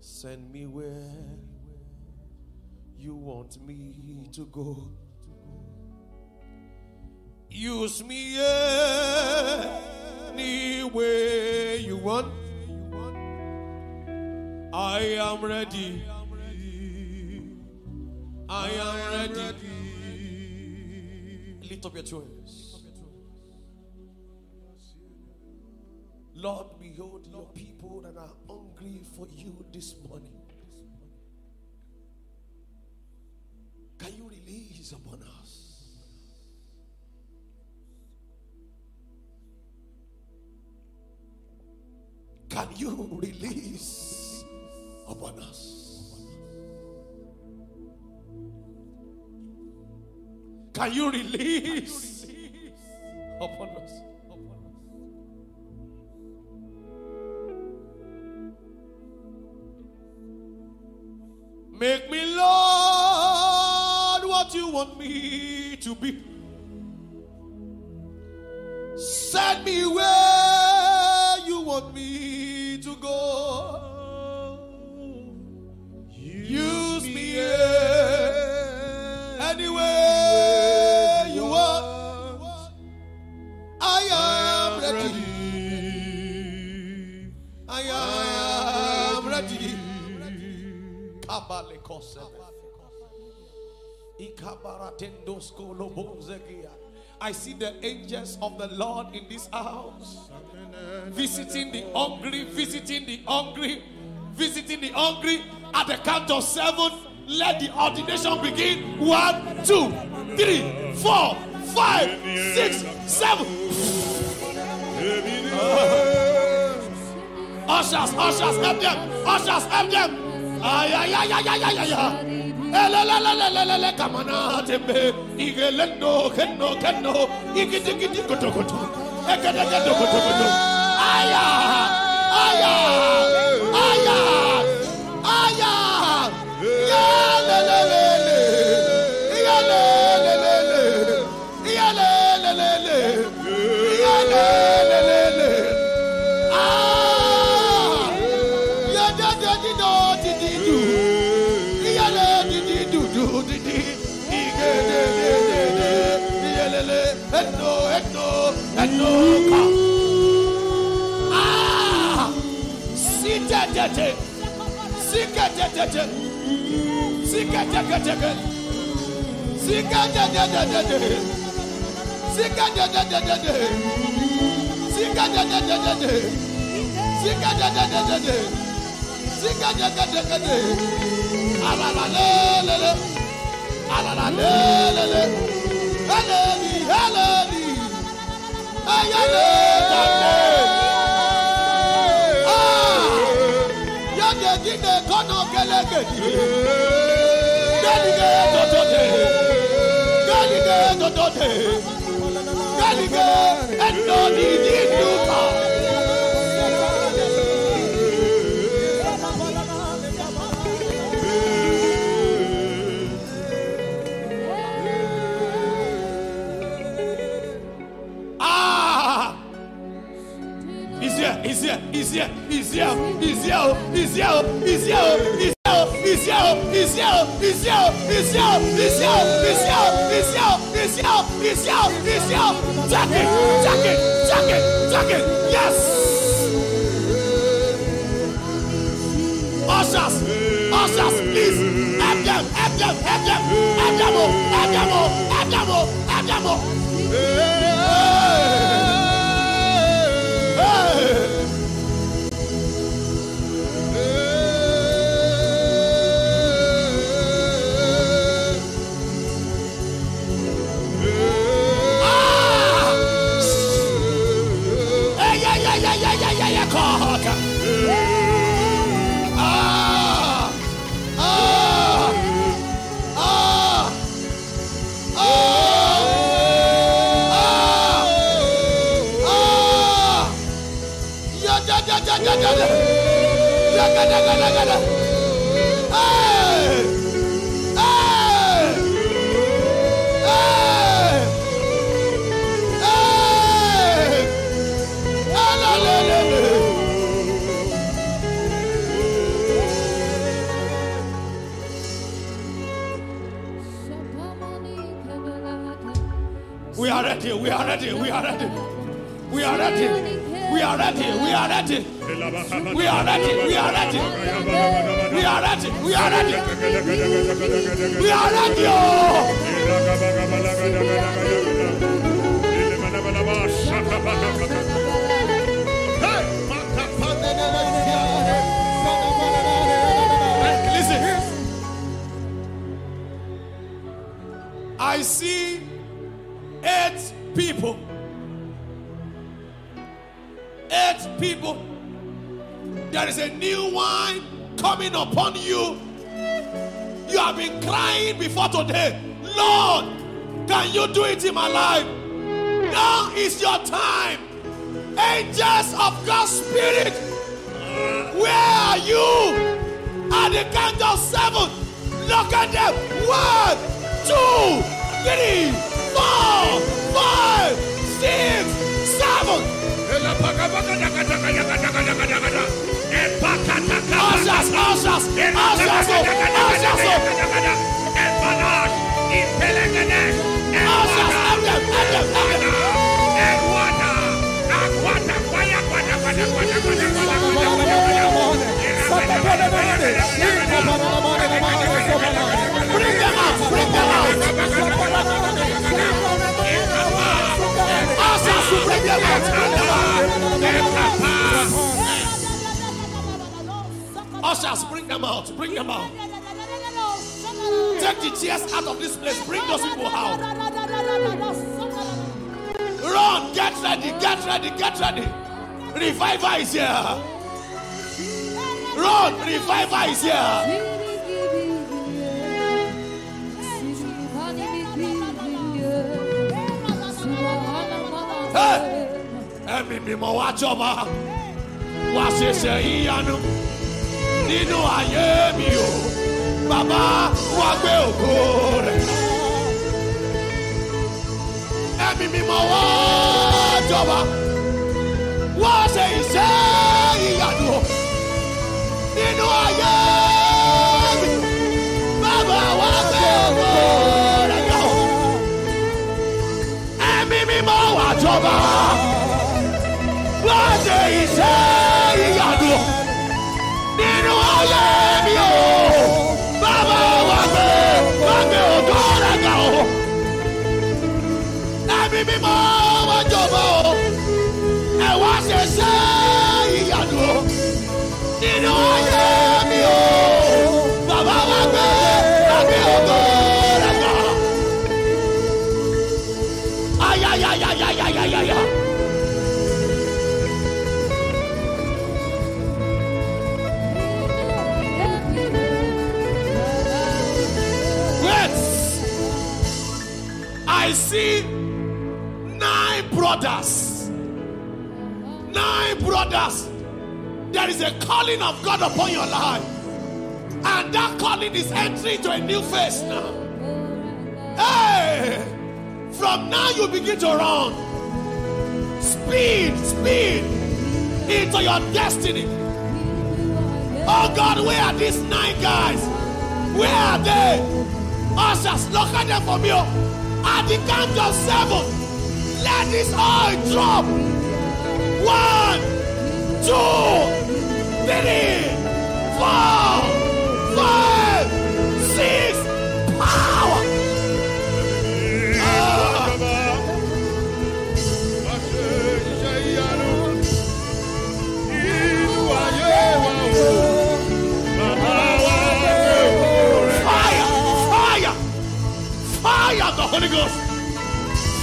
Send me where you want me to go. Use me any way you want. I am ready. I am ready. Lift up your hands. Lord, behold your people that are hungry for you this morning. Can you release upon us? Can you release upon us? Can you release upon us? Make me, Lord, what you want me to be. Send me where you want me I see the angels of the Lord in this house, visiting the hungry, visiting the hungry, visiting the hungry. At the count of seven, let the ordination begin. One, two, three, four, five, six, seven. Ushers, ushers, help them. Ushers, help them. Ay, ay, ay, ay, ay, ay, ay, elelelelelele kamana tembe igelendo kendo kendo igidigidi kotokoto egedegedo kotokoto aya aya sikete. Sikete tete sikete kete sikete tete tete sikete tete tete sikete tete tete sikete tete tete sikete tete tete alala lelele alala lelele heleli heleli ayele tete. gide kɔnɔ kɛlɛ gedi galige tɔtɔ de galige tɔtɔ de galige ɛnɔ ni di du. He's here, he's here, he's here, he's here, he's he's here, he's here, he's here, he's here, he's here, he's here, he's here, he's here, he's here, he's here. Take it, take it, take it, take it. Yes. Ushers, ushers, please. Help them, help them, help them, help them, oh, help them, oh, help them, oh, help them, oh. Hey. We are ready. We are ready. We are ready. We are ready. We are ready. We are ready. We are ready. We are ready. We are ready. We are ready. We are ready. Oh. Listen. I see eight people. Eight people. There is a new wine coming upon you. You have been crying before today. Lord, can you do it in my life? Now is your time. Angels of God's Spirit, where are you? At the count of seven, look at them. One, two, three, four, five, six, seven. Them out. Ushers, bring them out, bring them out. Take the chairs out of this place. Bring those people out. Run, get ready, get ready, get ready. Revival is here. Run, revival is here. Hey! Ẹ̀mí mímọ́ wá jọba, wá ṣẹ̀ṣẹ̀ ìyanu nínú ayé mi o. Bàbá wá gbé ògo rẹ̀. Ẹ̀mí mímọ́ wá jọba, wá ṣe iṣẹ́ ìyanu nínú ayé mi. Bàbá wá gbé ògo rẹ̀ yọ. Ẹ̀mí mímọ́ wá jọba, wá ṣe iṣẹ́ ayé mi o. Bàbá wá gbé wá gbé ògo rẹ̀ ga o. see nine brothers. Nine brothers. There is a calling of God upon your life. And that calling is entering to a new phase now. Hey! From now you begin to run. Speed, speed into your destiny. Oh God, where are these nine guys? Where are they? Ushers, look at them for me. At the count of seven, let this oil drop. One, two, three, four, five,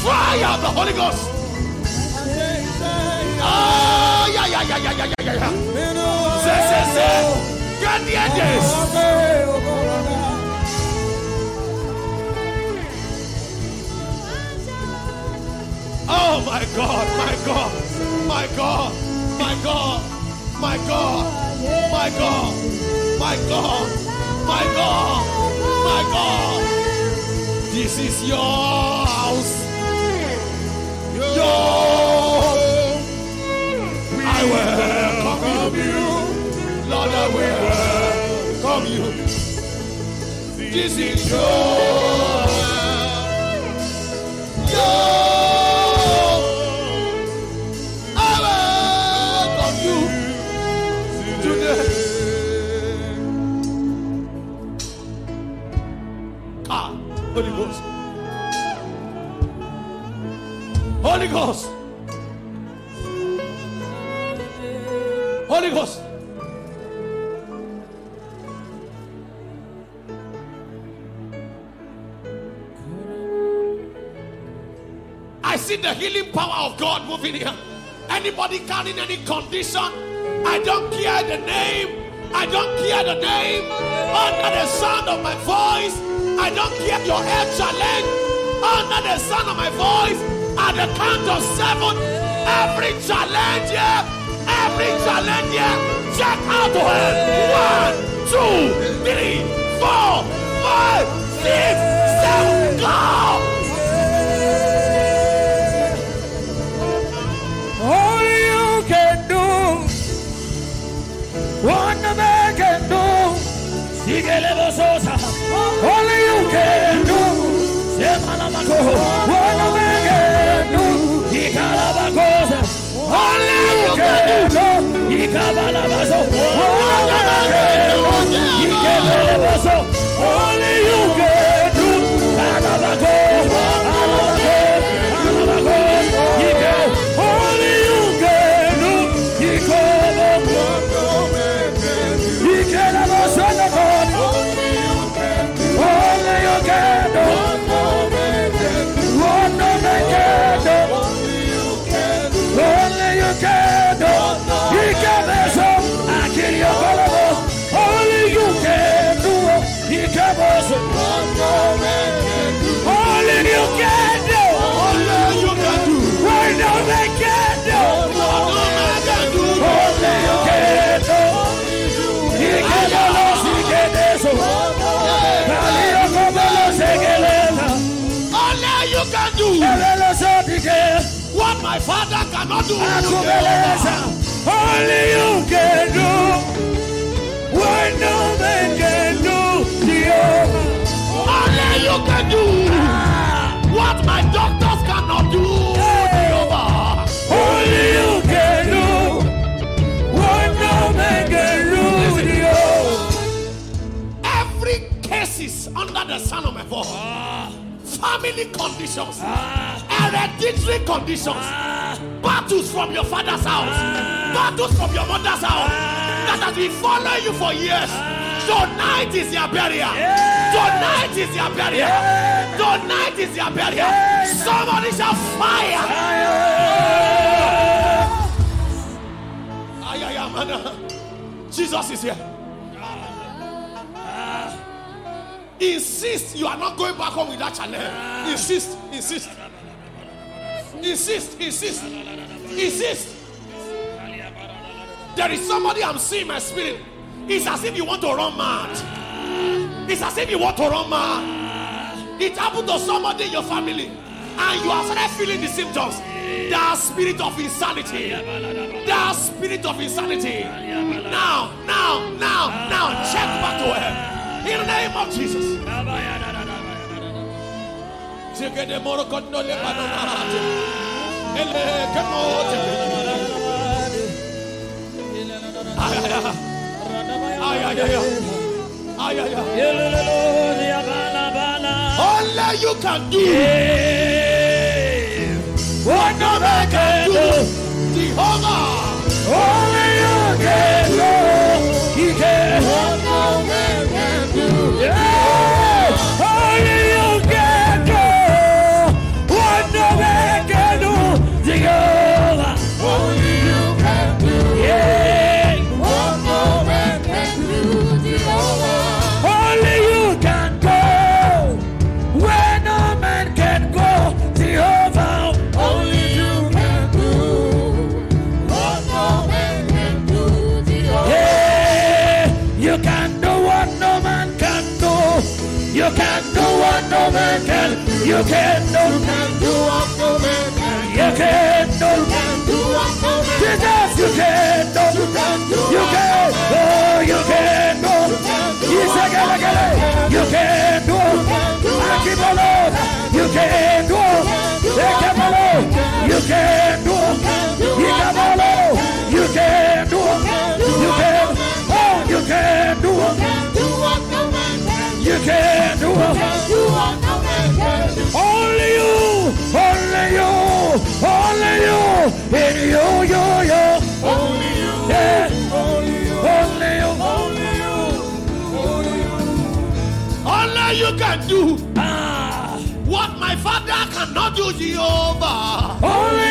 Fire of the Holy Ghost. Oh, yeah, yeah, yeah, yeah, yeah, yeah, yeah. Say, say, say. Get near this. Oh, my God, my God, my God, my God, my God, my God, my God, my God, my God. This is your house. I welcome you. Lord, I you. This is your. Your Holy Ghost. Holy Ghost. I see the healing power of God moving here. Anybody carrying any condition, I don't care the name, I don't care the name. Under the sound of my voice, I don't care your health challenge. Under the sound of my voice, at the count of seven, every challenge here, every challenge here, check out to her. One, two, three, four, five, six, seven, go! Only you can do no man can do. Sigele bososa. Only you can do. Semana mako. Only you can father cannot do. you can do. Only you can do. Why no man can do. Jehovah. Only you can do. What my doctors cannot do. Jehovah. Only you can do what no man can do. Jehovah. Every cases under the sun of my voice. Ah. Family conditions. Ah. Hereditary conditions. Battles from your father's house. Battles from your mother's house. That has been following you for years. Tonight is your burial. Tonight is your burial. Tonight is your burial. Somebody shall fire. Jesus is here. Insist you are not going back home with that. Insist, insist, insist, insist, insist. There is somebody I'm seeing my spirit. It's as if you want to run mad. It's as if you want to run mad. It happened to somebody in your family, and you are started feeling the symptoms. That spirit of insanity. That spirit of insanity. Now, now, now, now, check back to her. In the name of Jesus. Le. Ele kemote. Only you can do What no man can do. Jehovah. You can do. You can do. Jesus, you can do. You can. Oh, you can do. I can, I can. You can do. I keep alone. You can do. Keep alone. You can do. It. You can alone. You can do. You can. Oh, you can do. It. You can do. Only you. Only you. only you, In you, you, you. Only you. Yeah. Only you. Only you. Only you. Only you. Only you can do Ah. what my father cannot do, Jehovah. Only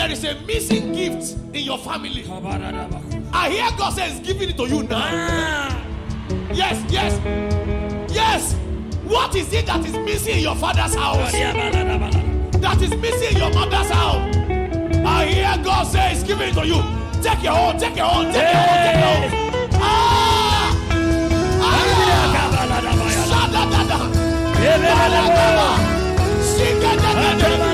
There is a missing gift in your family. I hear God says giving it to you now. Ah. Yes, yes, yes. What is it that is missing in your father's house? That is missing in your mother's house? I hear God says giving it to you. Take your own, take your own, take your own, take your own. Ah! Ah! Shadadada. Balagaba. Sikadadada.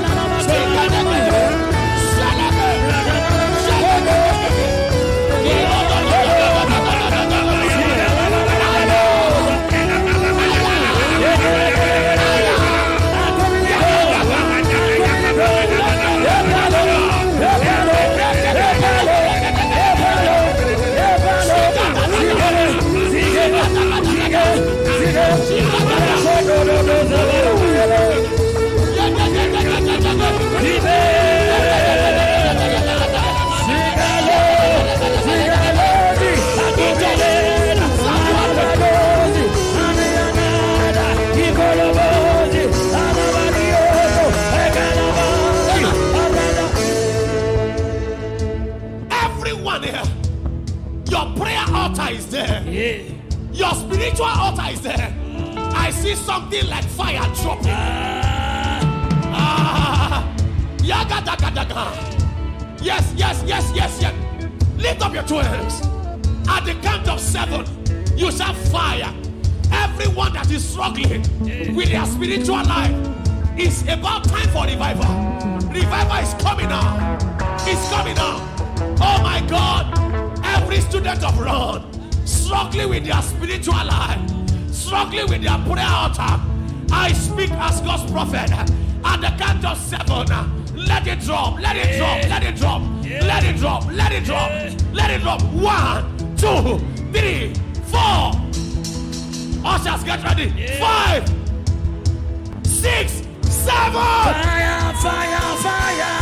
Spiritual altar is there. I see something like fire dropping. Ah. Yes, yes, yes, yes, yes. Lift up your two hands. At the count of seven, you shall fire. Everyone that is struggling with their spiritual life, it's about time for revival. Revival is coming now. It's coming now. Oh my God. Every student of Run struggling with their spiritual life, struggling with their prayer altar. I speak as God's prophet. At the count of seven, let it drop, let it drop, let it drop, let it drop, let it drop, let it drop. One, two, three, four. Ushers, get ready. Five, six, seven. Fire, fire, fire.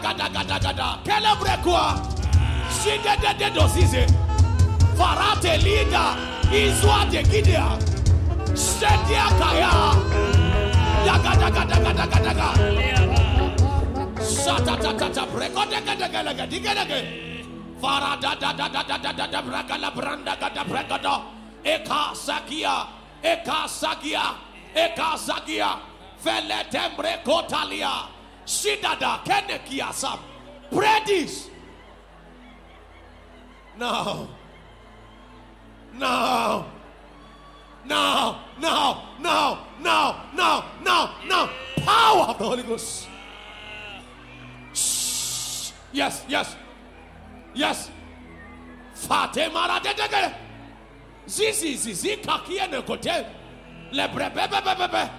Yagada gada gada. Kelebrekwa. Shide de de dosize. Farate lida. Izwa de gidea. Shedia kaya. Yagada gada gada gada gada. Shata ta ta ta breko de gada gada gada gada gada. Farada da da da da da da da braka branda gada breka. Eka sakia. Eka sakia. Eka sakia. Fele tembre kotalia. Shidada kene kiasam. Pray this. Now. Now. Now, now, now, now, now, now, now. Power of the Holy Ghost. Shh. Yes, yes, yes. Fatemara de de Zizi zizi kakie ne kote. Lebre bebe bebe.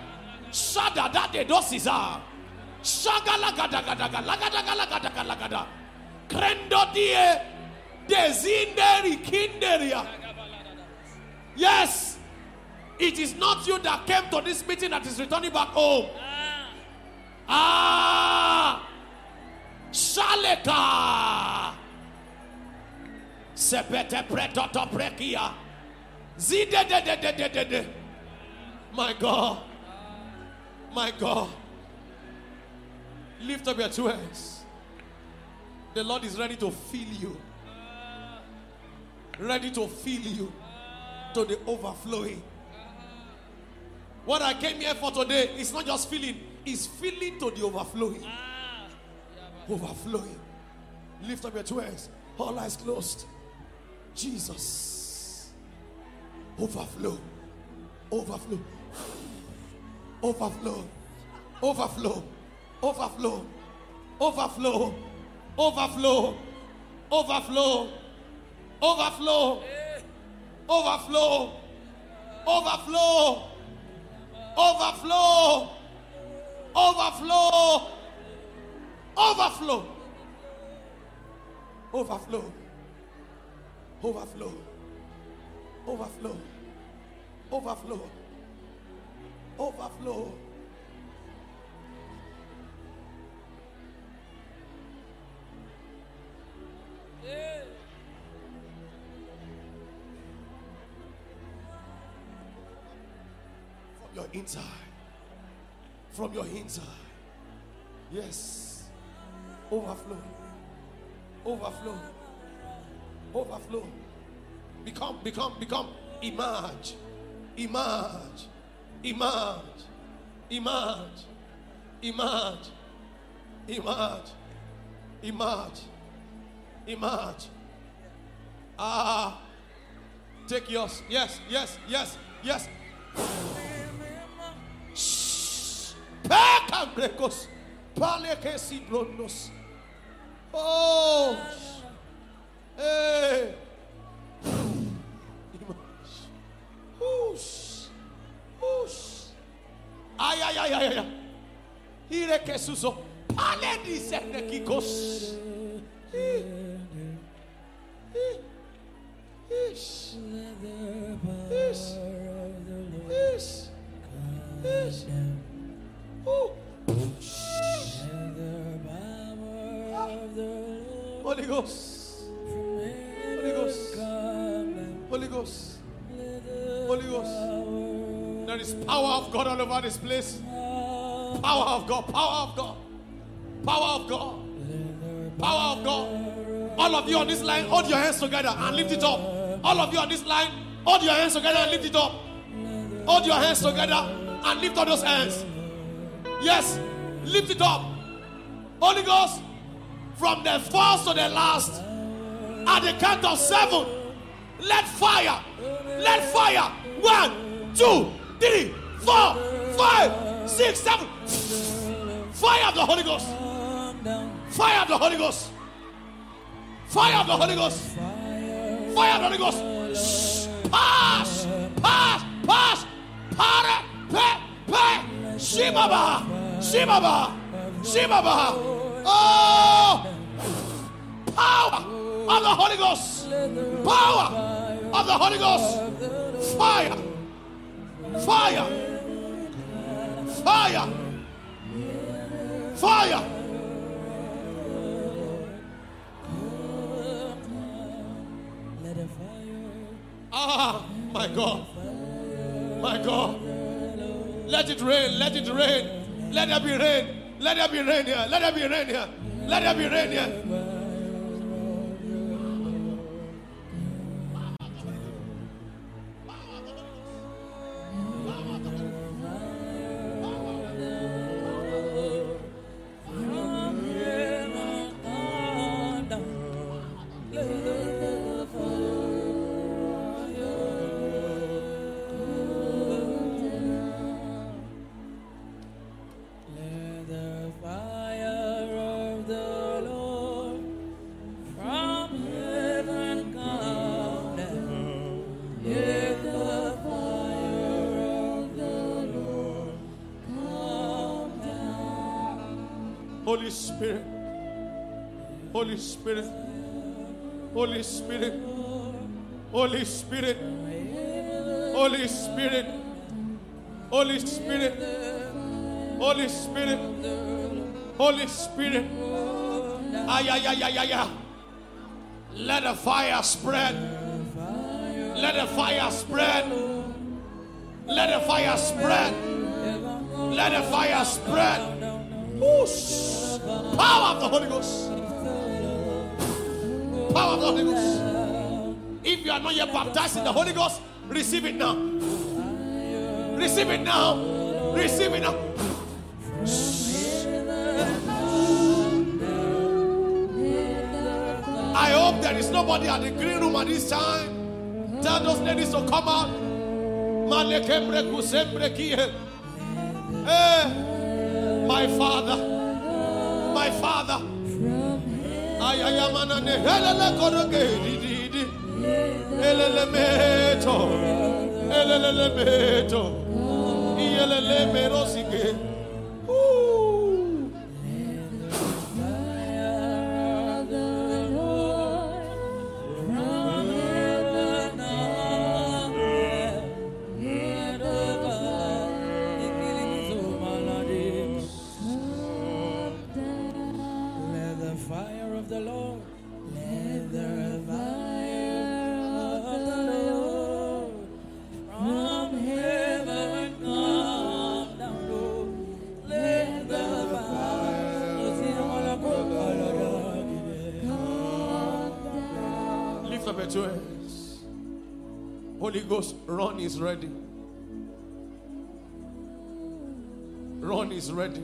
Shada da de dosiza. Die kinderia. Yes, it is not you that came to this meeting that is returning back home. Ah, ah. Shaleka. Sepete pretoto prekia. Zide de de de de de. My God. My God. Lift up your two hands. The Lord is ready to fill you. Ready to fill you to the overflowing. What I came here for today is not just filling, it's filling to the overflowing. Overflowing. Lift up your two hands. All eyes closed. Jesus. Overflow. Overflow. Overflow. Overflow. Overflow. Overflow. Overflow. Overflow. Overflow. Overflow. Overflow. Overflow. Overflow. Overflow. Overflow. Overflow. Overflow. Overflow. Overflow. From your inside. From your inside. Yes. Overflow. Overflow. Overflow. Become, become, become. Emerge. Emerge. Emerge. Emerge. Emerge. Emerge. Emerge. Emerge. Ah. Take yours. Yes, yes, yes, yes. Oh. Hey. Whoosh. Whoosh. Ay, ay, ay, ay, ay. Que Holy Ghost. Holy Ghost. Holy Ghost. Holy Ghost. There is power of God all over this place. Power of God. Power of God. Power of God. Power of God. All of you on this line, hold your hands together and lift it up. All of you on this line, hold your hands together and lift it up. Hold your hands together and lift up those hands. Yes, lift it up. Holy Ghost, from the first to the last, at the count of seven, let fire, let fire. One, two, three, four, five, six, seven. Fire of the Holy Ghost. Fire of the Holy Ghost. Fire of the Holy Ghost. Fire of the Holy Ghost. Pass, pass, pass, para, pe, pe, shibaba, shibaba, shibaba. Oh, power of the Holy Ghost. Power of the Holy Ghost. Fire, fire, fire, fire. Ah, my God. My God. Let it rain. Let it rain. Let there be rain. Let there be rain here. Let there be rain here. Let there be rain here. Holy Spirit, Holy Spirit, Holy Spirit, Holy Spirit, Holy Spirit, Holy Spirit, Holy Spirit, Holy Spirit. Ay, ay, ay, ay, ay. Let the fire spread. Let the fire spread. Let the fire spread. Let the fire spread. Whoosh. Power of the Holy Ghost. Power of the Holy Ghost. If you are not yet baptized in the Holy Ghost, receive it now. Receive it now. Receive it now. I hope there is nobody at the green room at this time. Tell those ladies to come out. Eh, my father, ayamana ne helele koroge di, helele meto. Helele meto. Iyelele merosike. Is ready. Run is ready.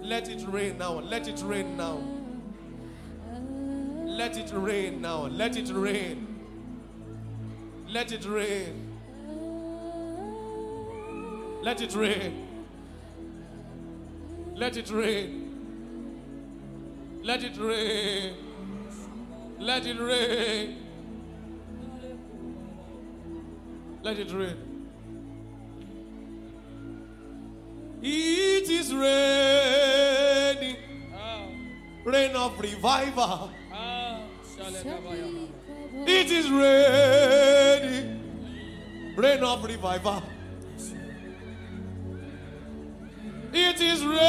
Let it rain now. Let it rain now. Let it rain now. Let it rain. Let it rain. Let it rain. Let it rain. Let it rain. Let it rain. Let it rain. It is raining. Oh. Rain of revival. Oh. It is raining. Rain of revival. It is raining.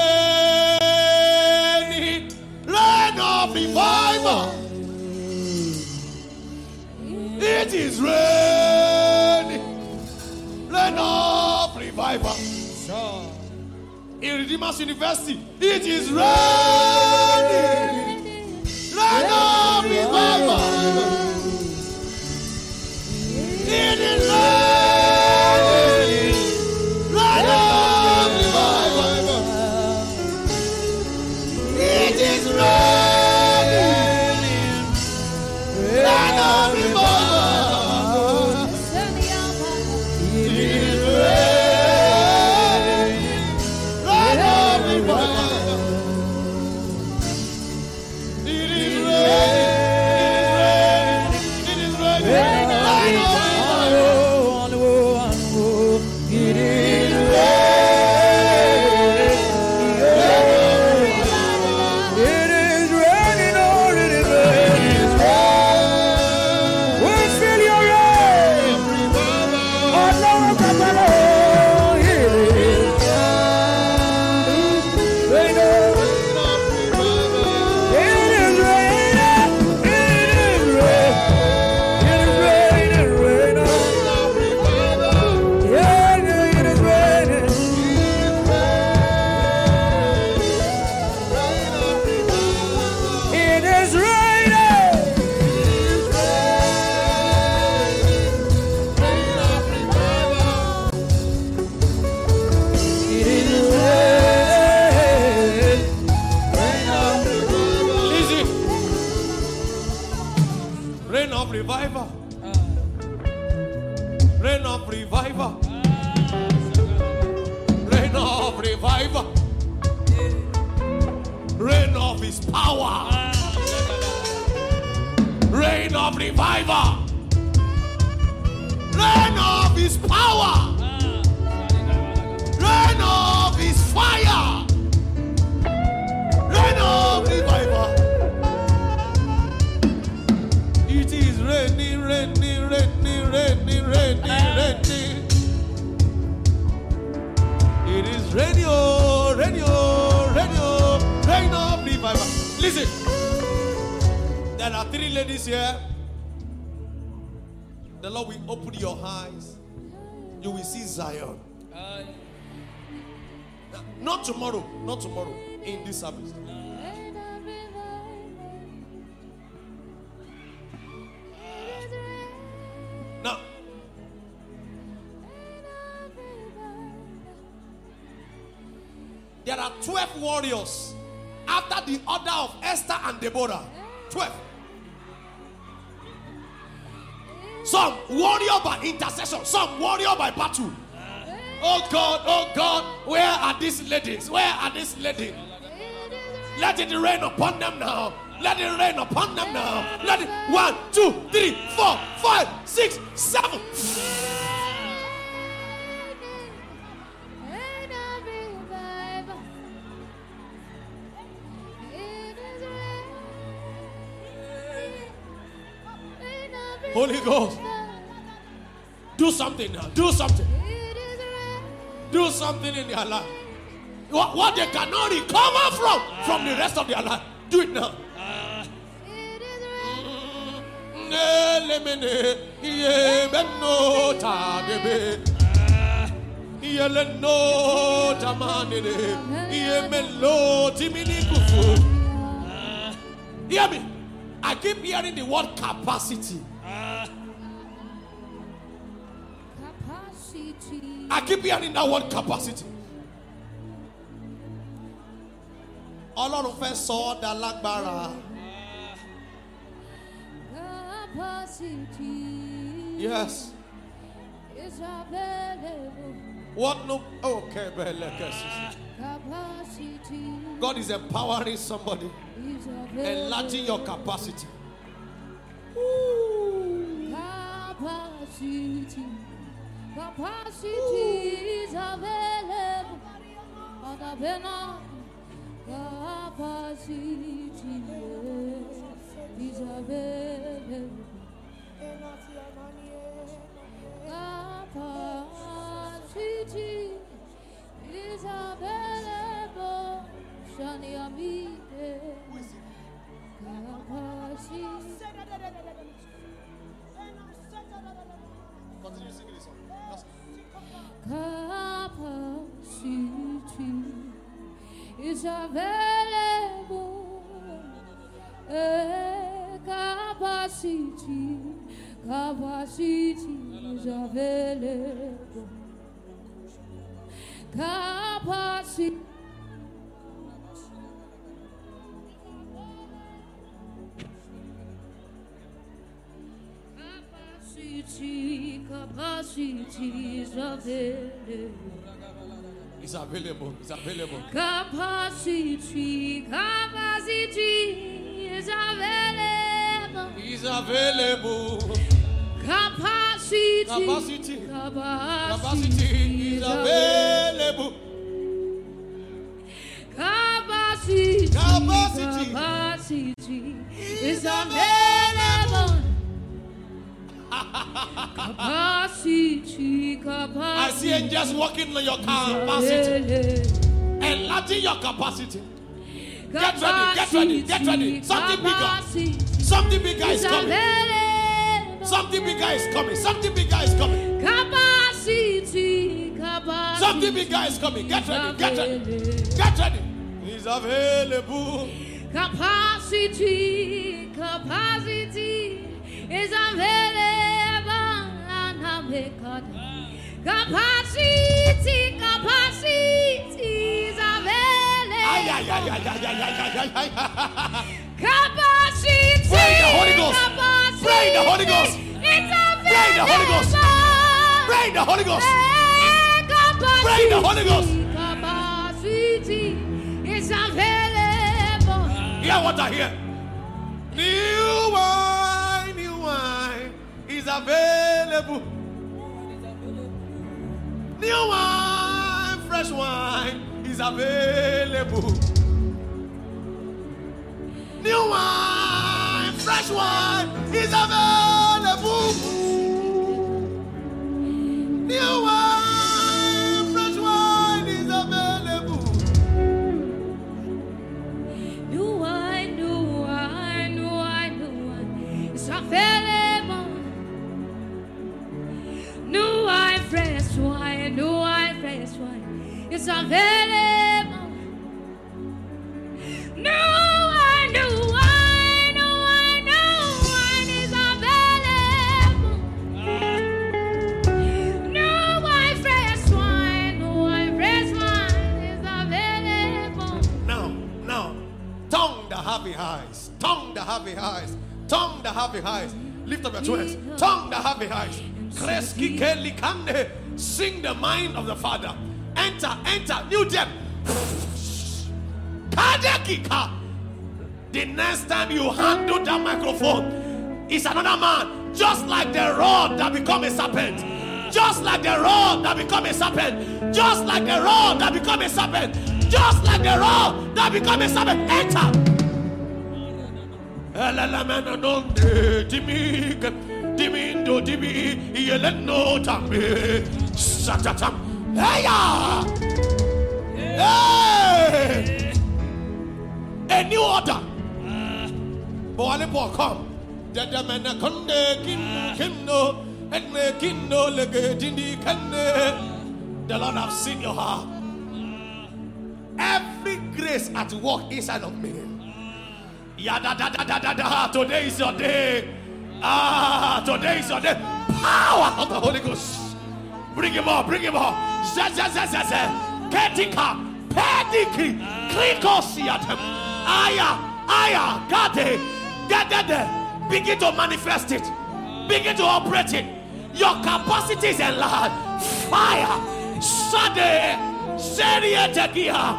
Rain of revival. It is raining. Rain of revival. In Redeemers University, it is raining. Rain of revival. It is raining. 12 warriors after the order of Esther and Deborah. 12. Some warrior by intercession, some warrior by battle. Oh God, oh God, where are these ladies? Where are these ladies? Let it rain upon them now. Let it rain upon them now. Let it one, two, three, four, five, six, seven. Holy Ghost, do something now. Do something. Do something in their life. What, what they cannot recover from from the rest of their life. Do it now. Hear me. I keep hearing the word capacity. I keep hearing that word capacity. Ọlọ́run fẹ́ sọ ọ́ dá lágbára. Yes. What no? Okay, Capacity God is empowering somebody, enlarging your capacity. Capacity, capacity is available. Adabena, capacity is available. Capacity is available. Shani Amide. Continue singing this song. Capacité, et j'avais les mots, et capacité, capacité, j'avais les mots. Is available. It's available. It's available. Capacity, capacity is available. It's available. Capacity, Capacity. capacity Capacity is available. Capacity, Capacity. capacity is available. Capacity, capacity. I see angels working on your capacity, enlarging your capacity. Get ready, get ready, get ready. Something bigger. Something bigger is is coming. Something bigger is coming. Something bigger is coming. Capacity, capacity. Something bigger is coming. Get ready, get ready, get ready. It's available. Capacity, capacity is available. Capacity, capacity is available. Capacity. Pray the Holy Ghost. Pray the Holy Ghost. It's available. Pray the Holy Ghost. Eh, Pray the Holy Ghost. Pray the Holy Ghost. Capacity is available. Hear what I hear. New wine, new wine is available. New wine, fresh wine is available. New wine, fresh wine is available. New wine, fresh wine No I fresh one is available. Now, now, tongue the happy eyes, tongue the happy eyes, tongue the happy eyes. Lift up your two. Tongue the happy eyes. Sing the mind of the Father. Enter, enter, new. Kadekika. The next time you handle that microphone, it's another man, just like the rod that become a serpent. Just like the rod that become a serpent. Just like the rod that become a serpent. Just like the rod that become a serpent. Enter. Dimindo dimi yeleno tambe. Hey! A new order. Boale Paul, come. Dada mena konde kin kinno enne kinno lege dindi kenne. The Lord have seen your heart. Every grace at work inside of me. Yada da da da da da. Today is your day. Ah, today is your day. Power of the Holy Ghost. Bring him up, bring him up. Zazazazazaz. Ketika, pediki, klikosiatem. Aya, aya, gade, gadade. Begin to manifest it. Begin to operate it. Your capacity is enlarged. Fire. Sade. Serietekia.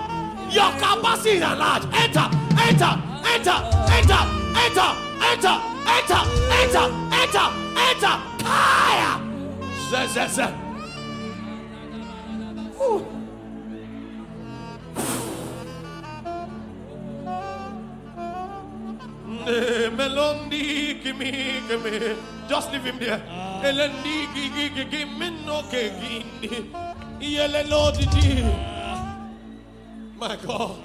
Your capacity is enlarged. Enter, enter, enter, enter, enter, enter, enter, enter, enter, enter. Fire. Melondi, give me, give me. Just leave him there. Ah. Elendi, give me, no, give me. My God.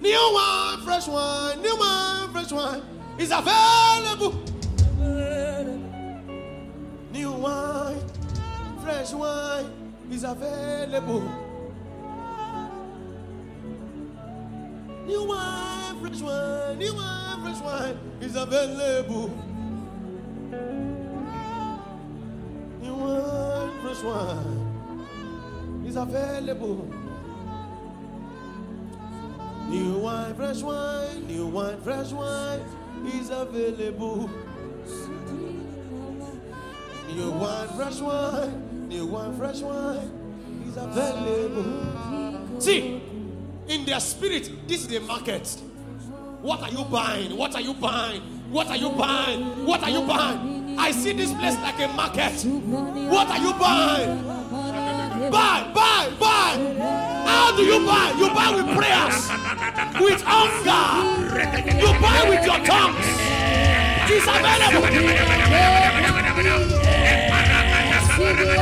New wine, fresh wine, new wine, fresh wine is available. New wine, fresh wine is available. New wine, fresh wine, new wine, fresh wine is available. New wine, fresh wine is available. New wine, fresh wine, new wine, fresh wine is available. New wine, fresh wine, new wine, fresh wine available. See, in their spirit, this is the market. What are you buying? What are you buying? What are you buying? What are you buying? I see this place like a market. What are you buying? Buy, buy, buy. How do you buy? You buy with prayers, with hunger. You buy with your tongues. It's available. The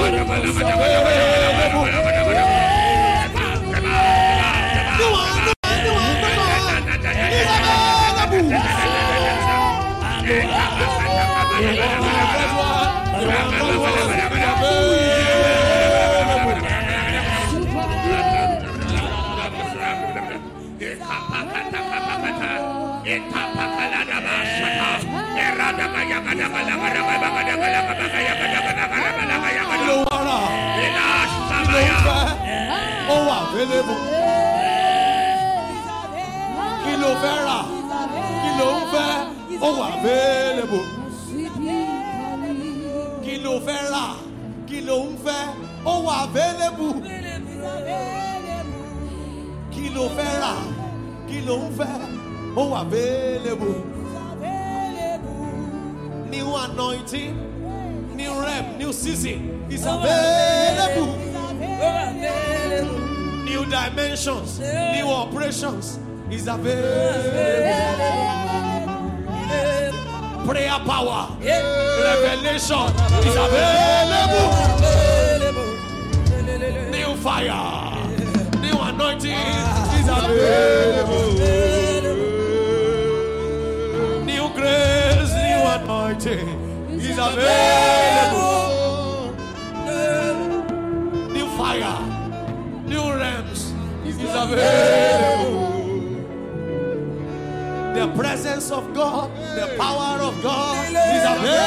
one, available. Kí ló fẹ́ rà? Kí ló ń fẹ́? Ó wà available. Kí ló fẹ́ rà? Kí ló ń fẹ́? Ó wà available. Kí ló fẹ́ rà? Kí ló ń fẹ́? Ó wà available. New anointing, new rep, new season is available. New dimensions, new operations is available. Prayer power, revelation is available. New fire, new anointing is available. New grace, new anointing is available. The presence of God, the power of God is available.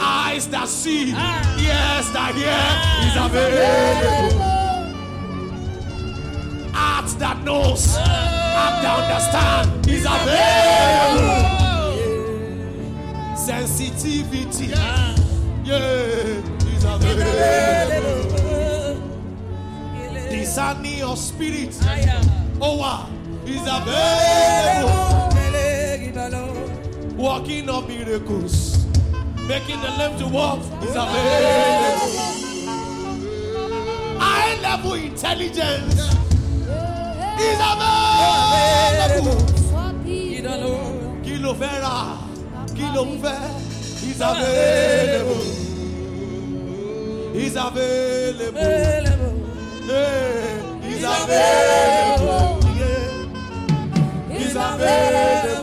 Eyes that see, ears that hear is available. Heart that knows, heart that understand is available. Sensitivity, yeah, is available. Discerning your spirit, oh wow, is available. Working of miracles, making the lame to walk is available. High level intelligence is available. Kí ló fẹ́ rà? Kí ló fẹ́? Is available. Is available. Hey, is available. Is available.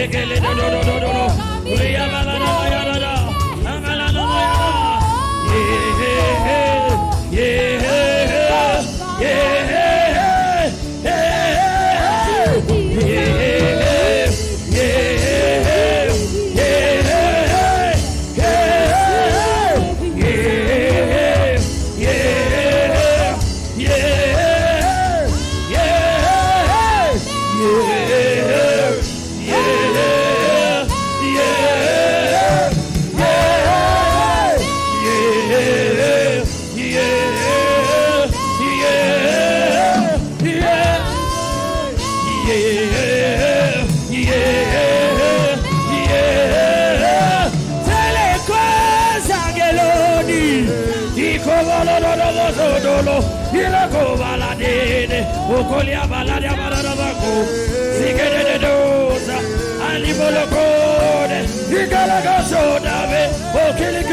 No, no, no, no.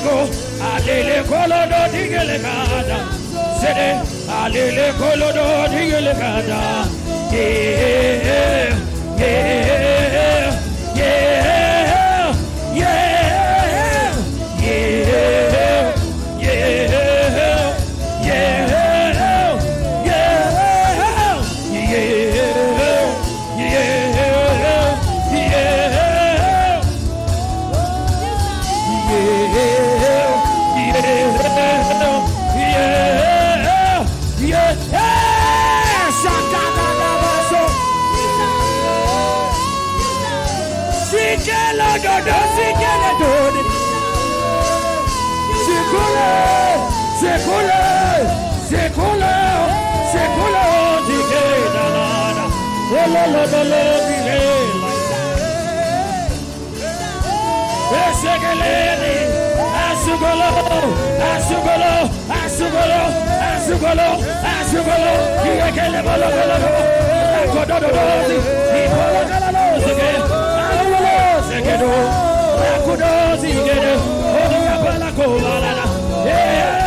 digo, alele kolodo digele kada. Sede, alele kolodo digele kada. Yeah, yeah, yeah. lebele bilela asugolo asugolo asugolo asugolo asugolo yeah.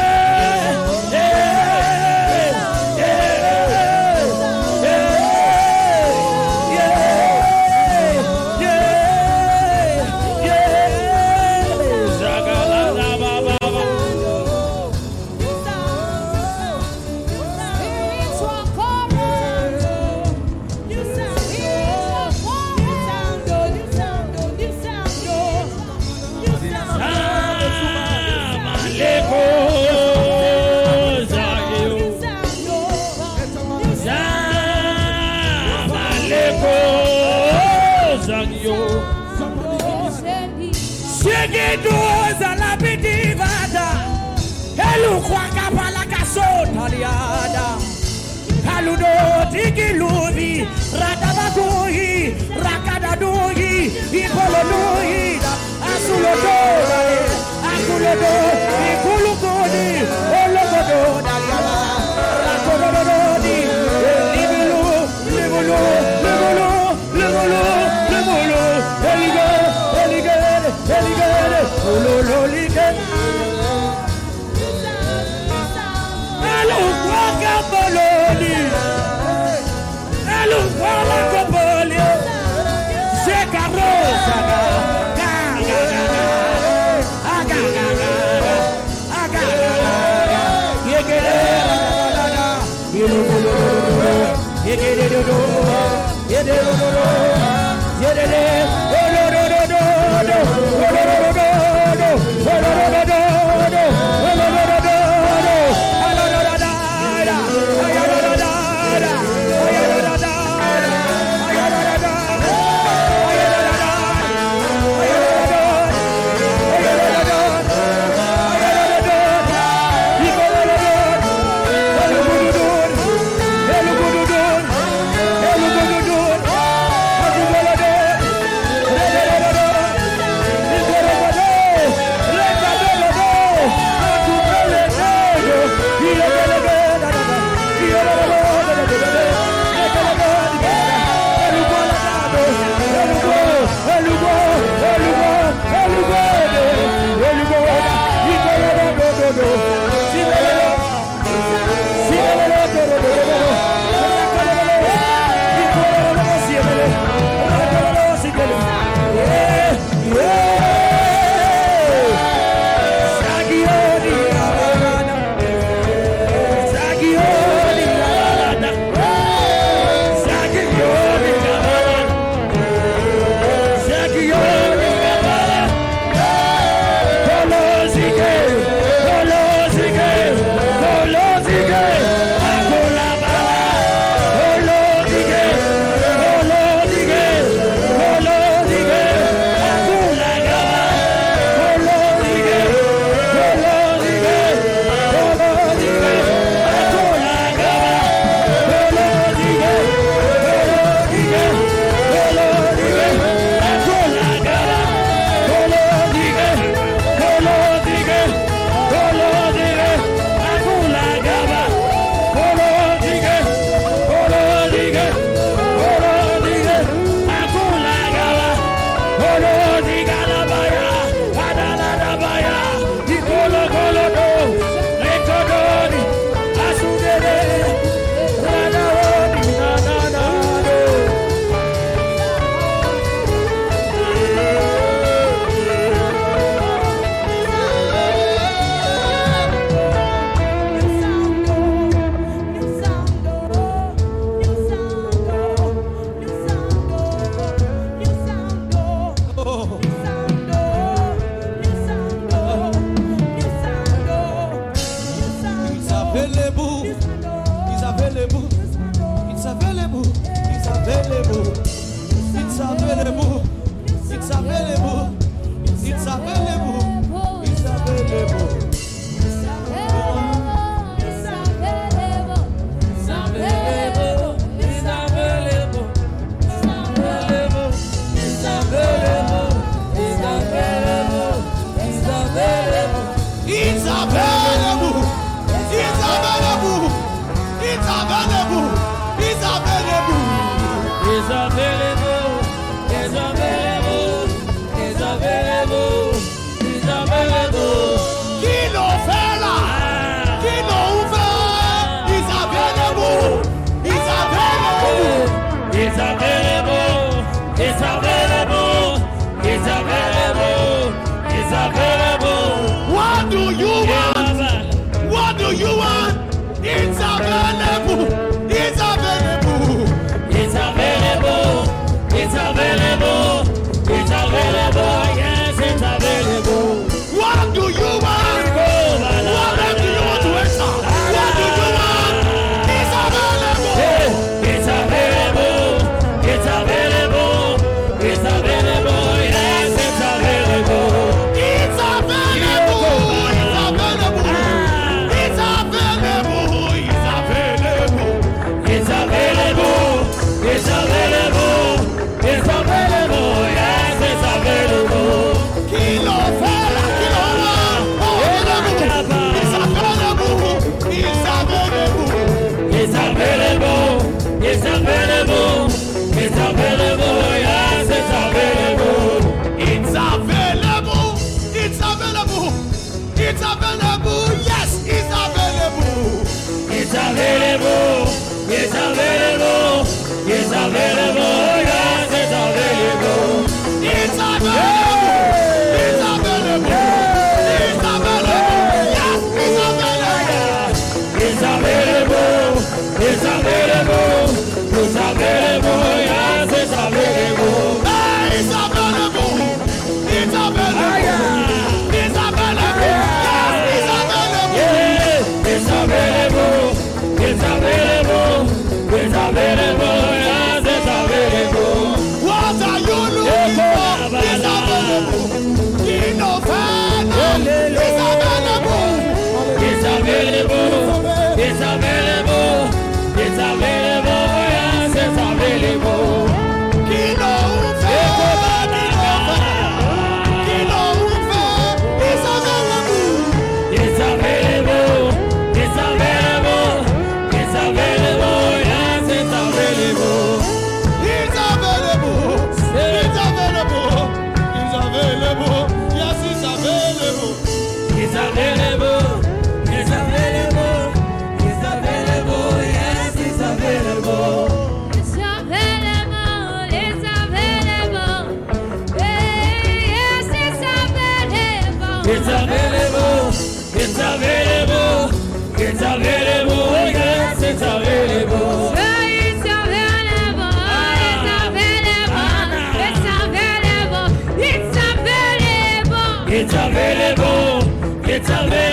It's available.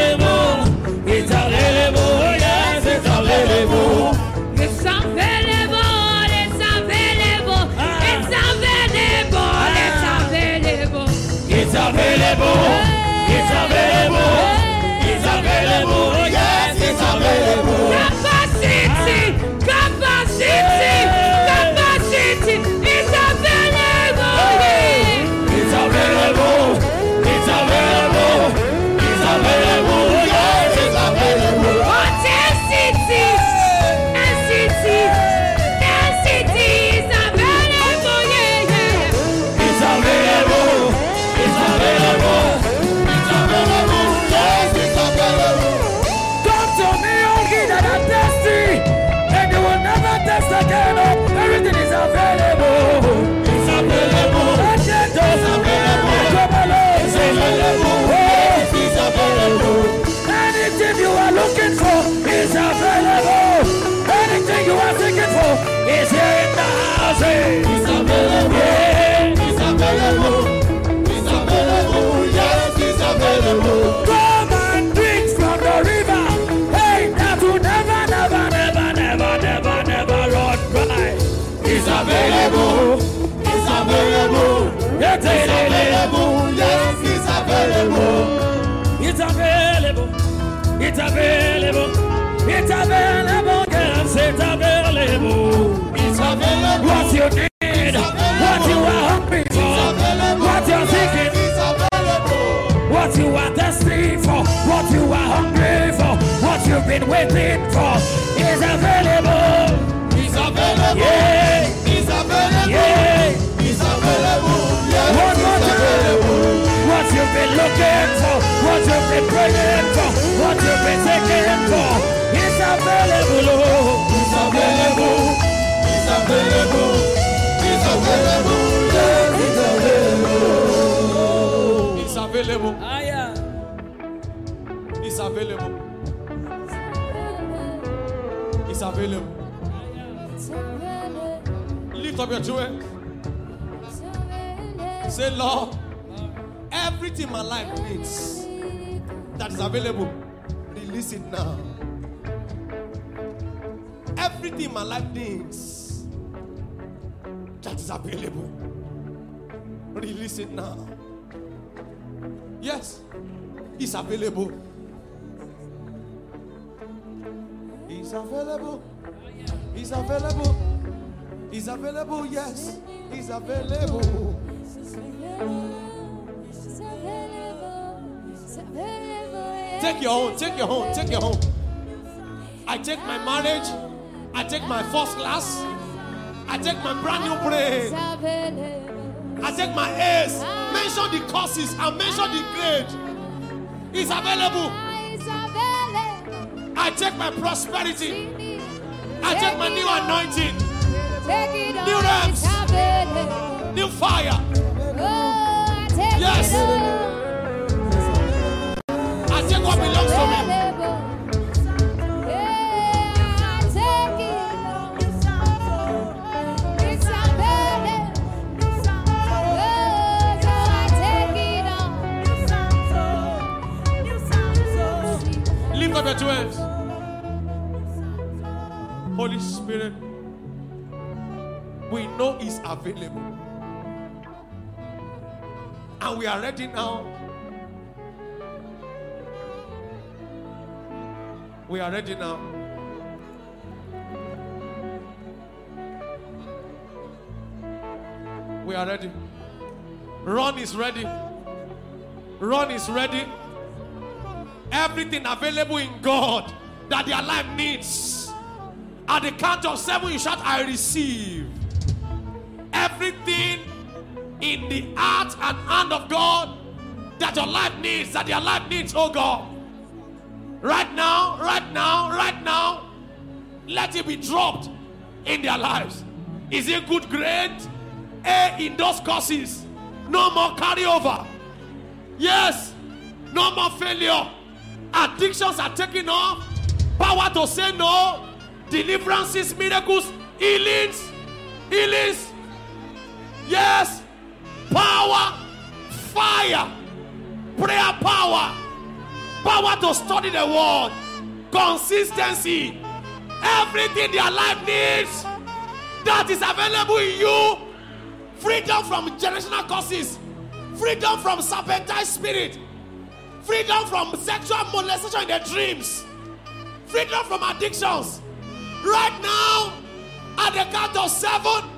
It's available. It's available. It's available. Yes, it's available. Come and drink from the river. Hey, that never, never, never, never, never, never run dry. It's available. It's available. Yes, it's available. It's available. It's available. It's available. Yes, it's available. What you need, what you are hungry for, what you're seeking, what you are thirsty for, what you are hungry for, what you've been waiting for is available. It's available. Yeah. It's available. Yeah. It's available. Yes, One more time. What you've been looking for, what you've been praying for, what you've been seeking for, oh. Available. Available. Available. It's available. It's available. Yeah. It's available. Available. Everything my life needs available, release it now. Everything my life needs that is available, release it now. Yes, it's available. It's available. It's available. It's available. Yes, it's available. Take your own. Take your own. Take your own. I take my marriage. I take my first class. I take my brand new brain. I take my A's. Mention the courses and mention the grade. It's available. I take my prosperity. I take my new anointing. New available. New fire. Yes. I take what belongs to me. Two hands. Holy Spirit, we know is available. And we are ready now. We are ready now. We are ready. RUN is ready. RUN is ready everything available in God that their life needs. At the count of seven, you shout, I receive. Everything in the heart and hand of God that your life needs, that your life needs, oh God. Right now, right now, right now, let it be dropped in their lives. Is it good grade? A in those courses. No more carryover. Yes. No more failure. Addictions are taken off. Power to say no. Deliverances, miracles, healings, healings. Yes. Power, fire, prayer power, power to study the word, consistency, everything their life needs that is available in you. Freedom from generational causes, freedom from serpentine spirit, freedom from sexual molestation in their dreams, freedom from addictions. Right now, at the count of seven,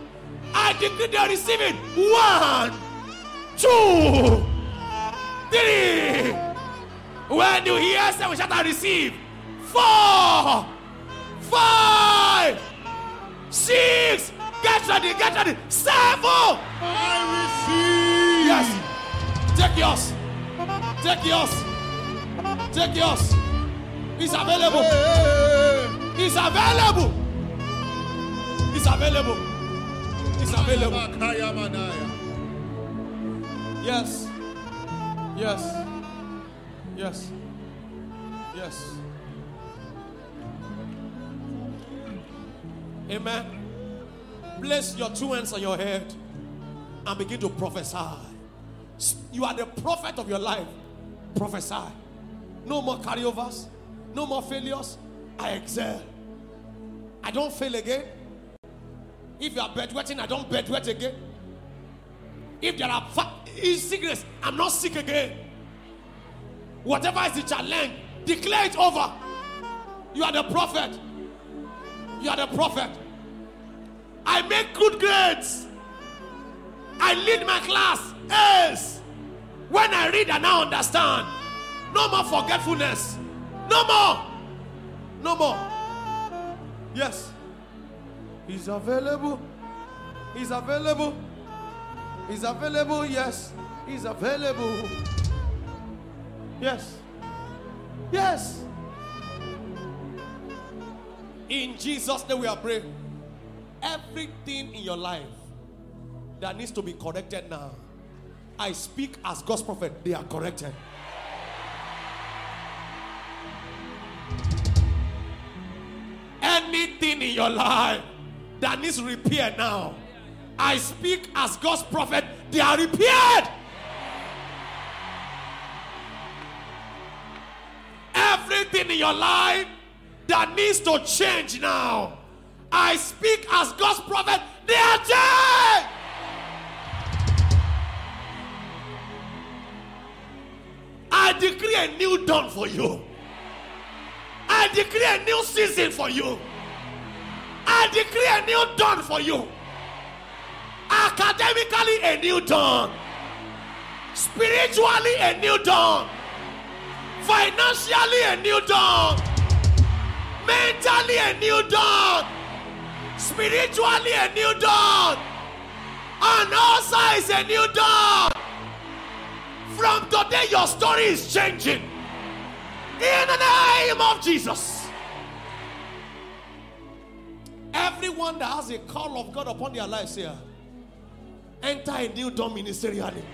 I decree they are receiving one, two, three. When you hear seven, shout I receive. Four, five, six. Get ready, get ready. Seven. I receive. Yes. Take yours. Take yours. Take yours. It's available. It's available. It's available. It's available. Yes. Yes. Yes. Yes. Amen. Place your two hands on your head and begin to prophesy. You are the prophet of your life. Prophesy. No more carryovers. No more failures. I excel. I don't fail again. If you are bedwetting, I don't bedwet again. If there are sickness, I'm not sick again. Whatever is the challenge, declare it over. You are the prophet. You are the prophet. I make good grades. I lead my class. Yes. When I read and I understand. No more forgetfulness. No more. No more. Yes. He's available. He's available. He's available. Yes. He's available. Yes. Yes. In Jesus' name we are praying. Everything in your life that needs to be corrected now. I speak as God's prophet, they are corrected. Anything in your life that needs repair now, I speak as God's prophet, they are repaired. Everything in your life that needs to change now, I speak as God's prophet, they are changed. I decree a new dawn for you. I decree a new season for you. I decree a new dawn for you. Academically, a new dawn. Spiritually, a new dawn. Financially, a new dawn. Mentally, a new dawn. Spiritually, a new dawn. On all sides, a new dawn. From today, your story is changing. In the name of Jesus. Everyone that has a call of God upon their lives here, enter a new dawn ministerially.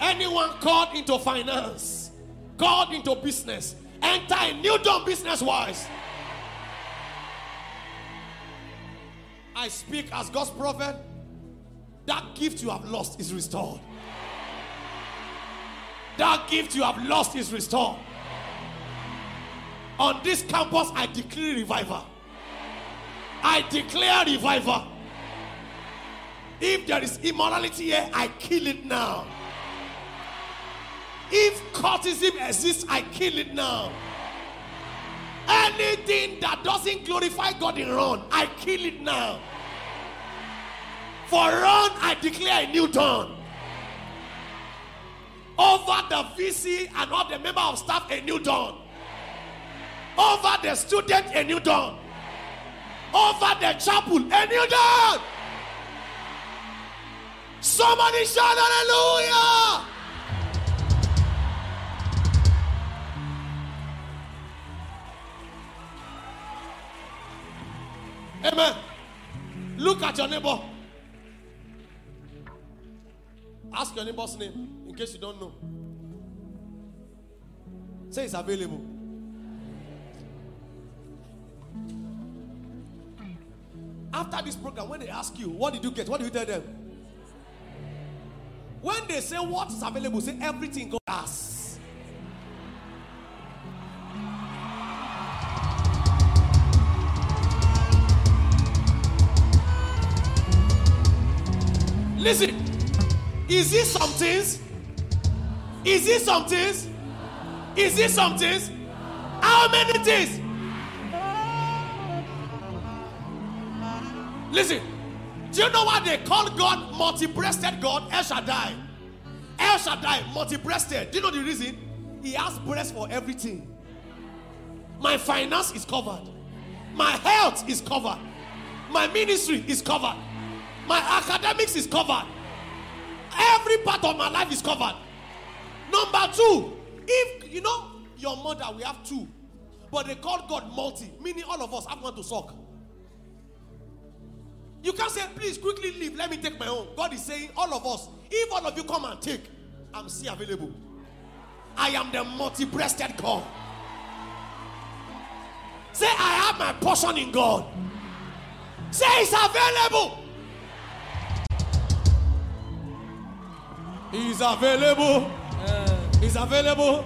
Anyone called into finance, called into business, enter a new dawn business wise. I speak as God's prophet. That gift you have lost is restored. That gift you have lost is restored. On this campus, I declare revival. I declare revival. If there is immorality here, I kill it now. If cultism exists, I kill it now. Anything that doesn't glorify God in RUN, I kill it now. For RUN, I declare a new dawn. Over the VC and all the member of staff, a new dawn. Over the student, a new dawn. Over the chapel, a new dawn. Somebody shout hallelujah. Amen. Look at your neighbor. Ask your neighbor's name in case you don't know. Say it's available. After this program, when they ask you, what did you get? What do you tell them? When they say what is available, say everything God has. Listen, is it some things? Is it some things? Is it some things? How many things? Listen, do you know what they call God? Multi-breasted God, El Shaddai. El Shaddai, multi-breasted. Do you know the reason? He has breasts for everything. My finance is covered. My health is covered. My ministry is covered. My academics is covered. Every part of my life is covered. Number two, if you know your mother, we have two, but they call God multi, meaning all of us have one to suck. You can't say, please quickly leave, let me take my own. God is saying, all of us, if all of you come and take, I'm still available. I am the multi breasted God. Say, I have my portion in God. Say, it's available. He's available. He's available.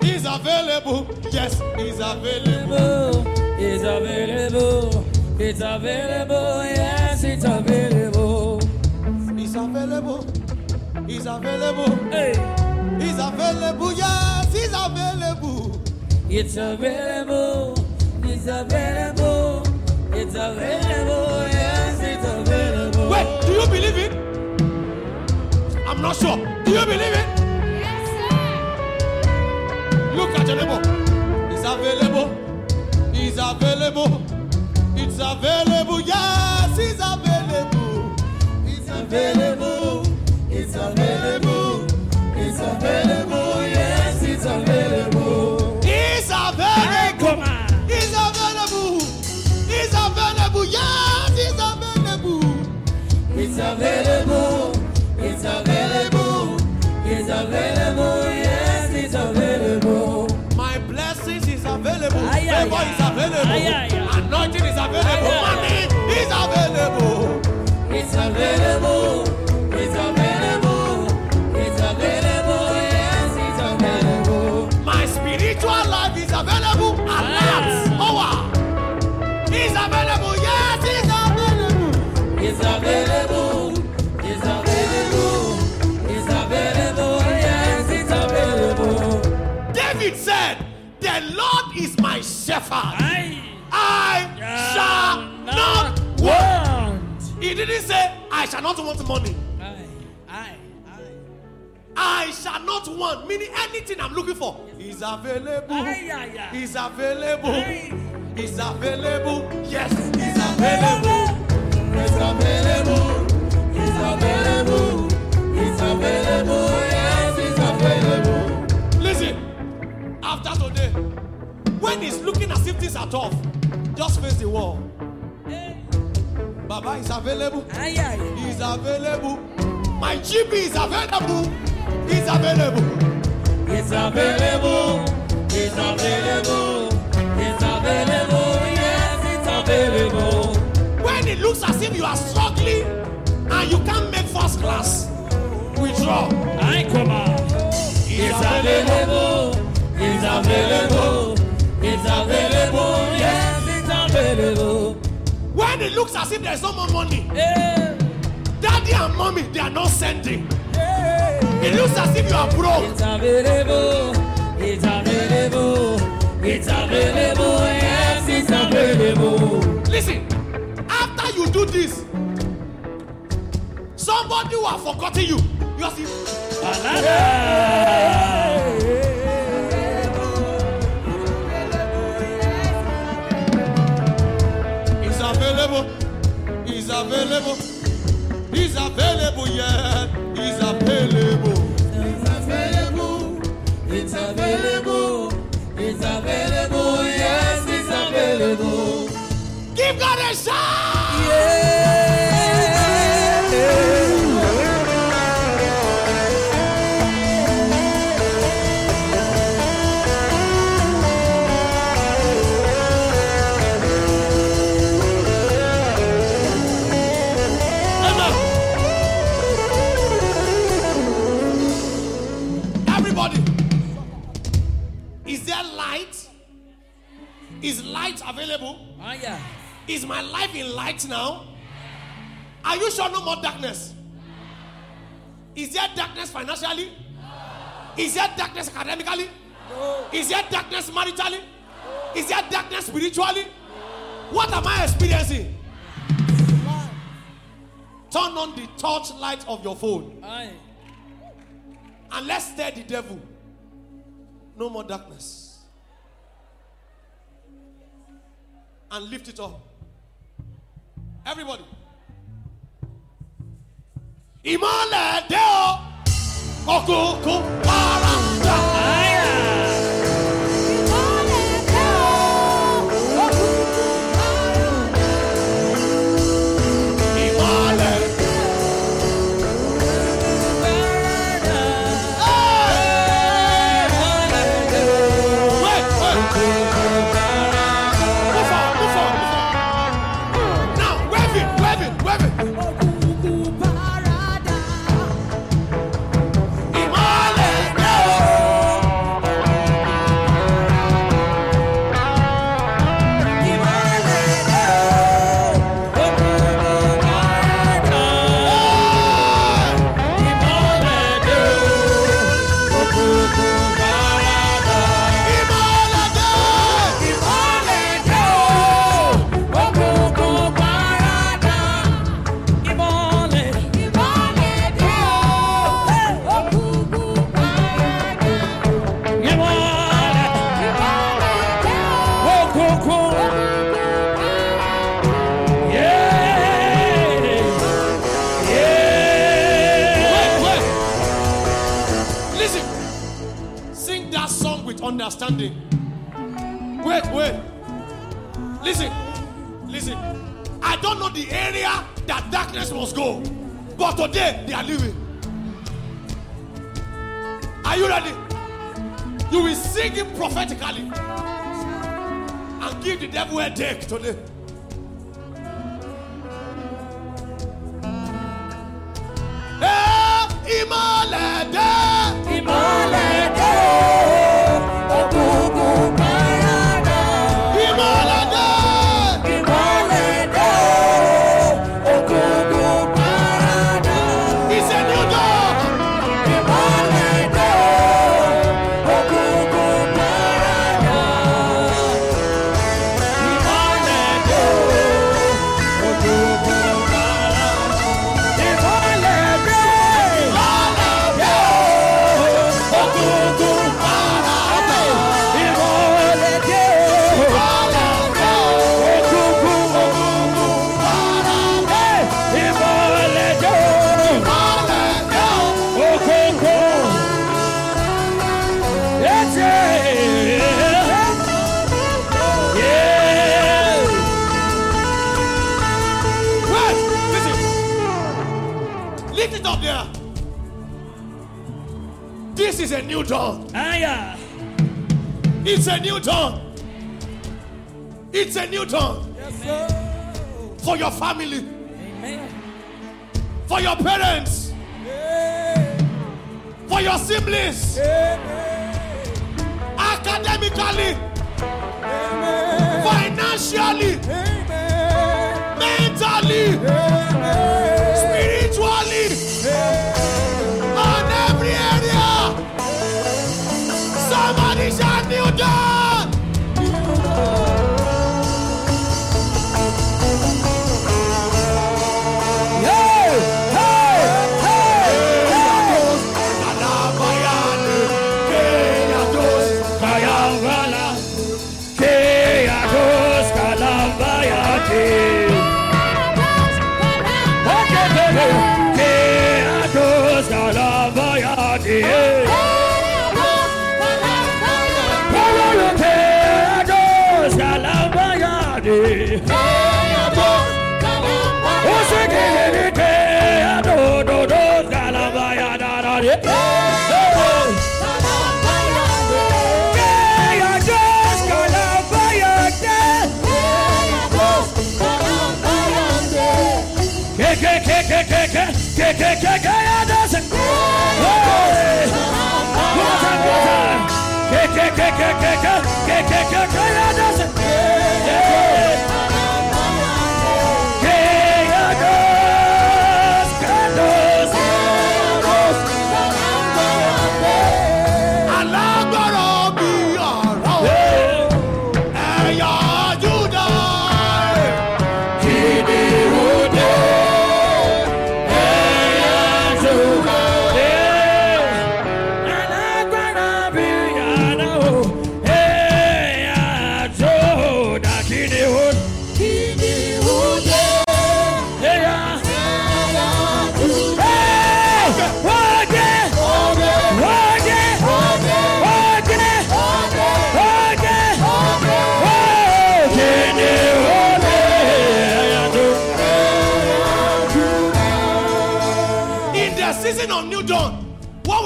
He's available. Yes, he's available. It's available. It's available. Yes, it's available. He's available. He's available. Hey, He's available. Yes, he's available. it's available. It's available. It's available. Yes, it's available. Wait, do you believe it? I'm not sure. Do you believe it? Look at your neighbor. It's available. It's available. It's available. Yes, it's available. It's available. It's available. It's available. Yes, it's available. It's available. It's available. It's available. Yes, it's available. It's available. Available. Favor is available. Anointing is available. Money is available. It's available. Shepherd. I I shall not want. want. He didn't say, I shall not want money. I, I, I. I shall not want. Meaning anything I'm looking for is available. Aye, aye, aye. Is available. Aye. Is available. Yes, is available. It's available. It's available. It's available. Available. When it's looking as if things are tough, just face the wall. Baba is available. Aye, aye. He's available. My GP is available. He's available. It's available. It's available. It's available. Yes, it's available. When it looks as if you are struggling and you can't make first class, withdraw. I come on. It's available. It's available. Available. Yes, it's available. When it looks as if there's no more money, Yeah. daddy and mommy they are not sending. It looks as if you are broke. It's available. It's available. It's available. Yes, it's available. Listen, after you do this, somebody who have forgotten you, you are still. He's available. He's available, yeah. He's available. It's available. It's available. It's available. Yes, it's available. Give God a shout. Is my life in light now? Are you sure no more darkness? Is there darkness financially? Is there darkness academically? Is there darkness maritally? Is there darkness spiritually? What am I experiencing? Turn on the torch light of your phone Aye. and let's stare the devil. No more darkness. And lift it up. Everybody. Ìmọ̀lẹ̀ dé o, òkùnkùn paradà. Ìmọ̀lẹ̀.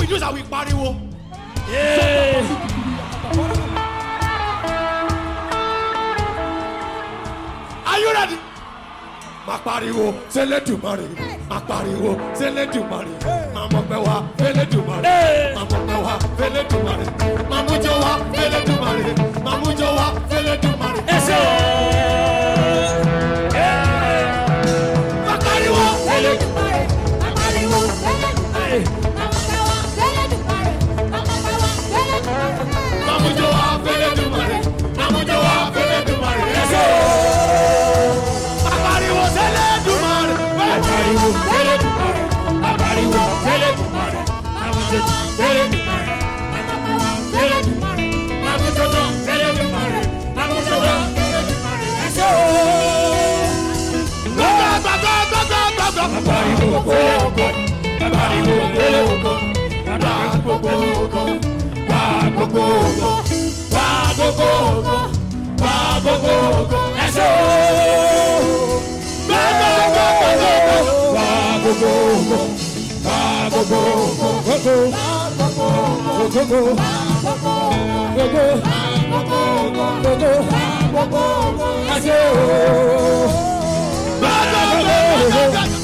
We do is that we pariwo. Are you ready? Má pariwo. Sẹ́lẹ̀dùmarè, má pariwo. Sẹ́lẹ̀dùmarè, má mọ̀ pé wá. Fẹ́lẹ́dùmarè, má mọ̀ pé wá. Fẹ́lẹ́dùmarè, má mú jọ wá. Fẹ́lẹ́dùmarè, má mú jọ wá. Fẹ́lẹ́dùmarè. Má gbogbo oko bàbá mi gbogbo oko bàbá mi gbogbo oko wà gbogbo oko wà gbogbo oko wà gbogbo oko ẹsẹ o gbogbo oko gbogbo oko wà gbogbo oko wà gbogbo oko gbogbo gbogbo gbogbo gbogbo gbogbo ẹsẹ o gbogbo oko.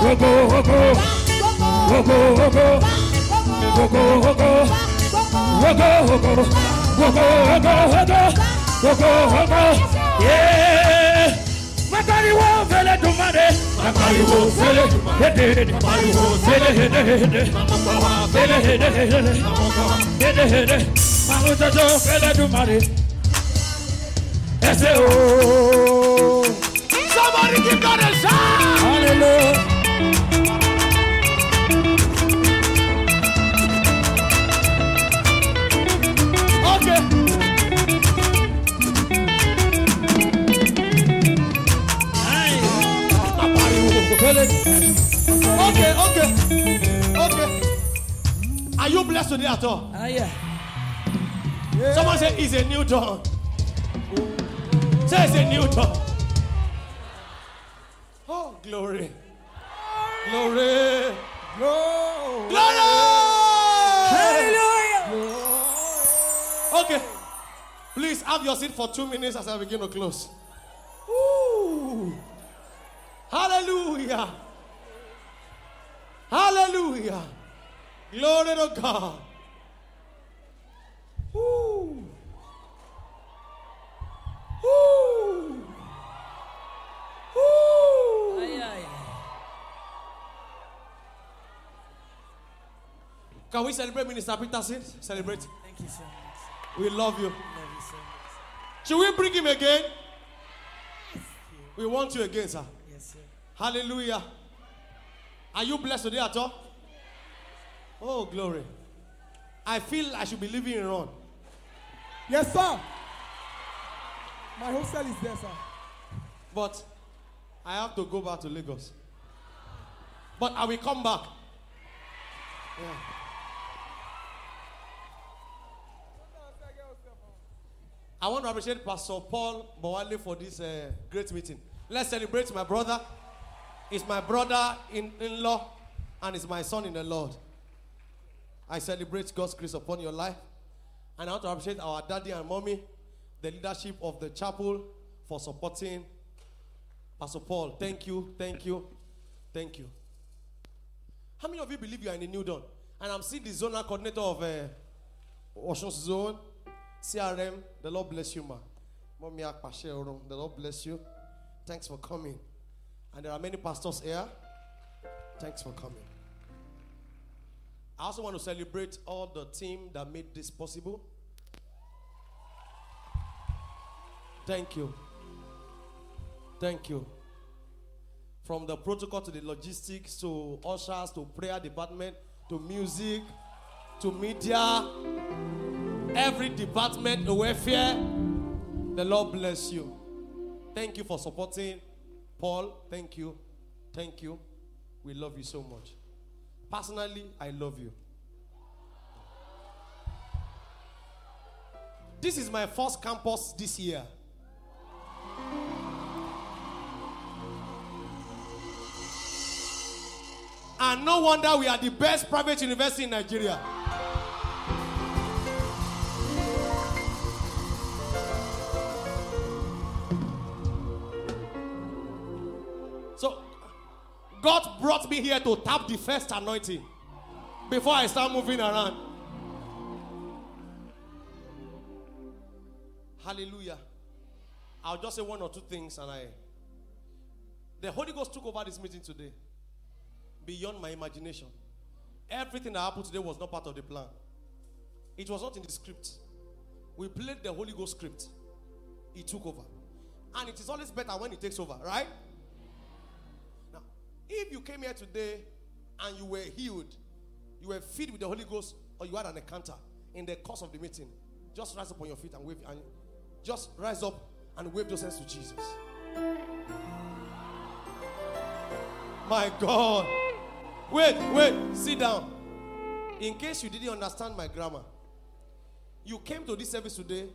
Ogo ogo ogo ogo ogo ogo ogo ogo ogo ogo ogo ogo yeah. Makariwo fele dumade. Makariwo fele dumade. Makariwo fele dumade. Makariwo fele dumade. Makariwo fele dumade. Ese o. Somebody give God a shout. Hallelujah. Okay, okay, okay. Are you blessed today at all? Ah, uh, yeah. yeah. Someone say it's a new dawn. Say it's a new dawn. Oh, glory. Glory. Glory. Glory. Hallelujah. Okay. Please have your seat for two minutes as I begin to close. Ooh. Hallelujah. Hallelujah. Glory to God. Woo. Woo. Woo. Ay, ay. Can we celebrate Minister Peterson? Celebrate. Thank you so much. We love you. Love you so much. Should we bring him again? Yes, We want you again, sir. Yes, sir. Hallelujah. Are you blessed today at all? Oh, glory. I feel I should be living in RUN. Yes, sir. My hostel is there, sir. But I have to go back to Lagos. But I will come back. Yeah. I want to appreciate Pastor Paul Bawale for this uh, great meeting. Let's celebrate my brother. He's my brother in, in law and he's my son in the Lord. I celebrate God's grace upon your life. And I want to appreciate our daddy and mommy, the leadership of the chapel for supporting Pastor Paul. Thank you, thank you, thank you. How many of you believe you are in a new dawn? And I'm seeing the zonal coordinator of uh, Ocean Zone, CRM. The Lord bless you, ma. Mommy The Lord bless you. Thanks for coming. And there are many pastors here. Thanks for coming. I also want to celebrate all the team that made this possible. Thank you. Thank you. From the protocol to the logistics to ushers to prayer department to music to media, every department, the welfare, the Lord bless you. Thank you for supporting Paul. Thank you. Thank you. We love you so much. Personally, I love you. This is my first campus this year. And no wonder we are the best private university in Nigeria. God brought me here to tap the first anointing before I start moving around. Hallelujah. I'll just say one or two things and I. The Holy Ghost took over this meeting today beyond my imagination. Everything that happened today was not part of the plan. It was not in the script. We played the Holy Ghost script. He took over. And it is always better when he takes over, right? If you came here today and you were healed, you were filled with the Holy Ghost, or you had an encounter in the course of the meeting, just rise up on your feet and wave and just rise up and wave those hands to Jesus. My God. Wait, wait, sit down. In case you didn't understand my grammar, you came to this service today,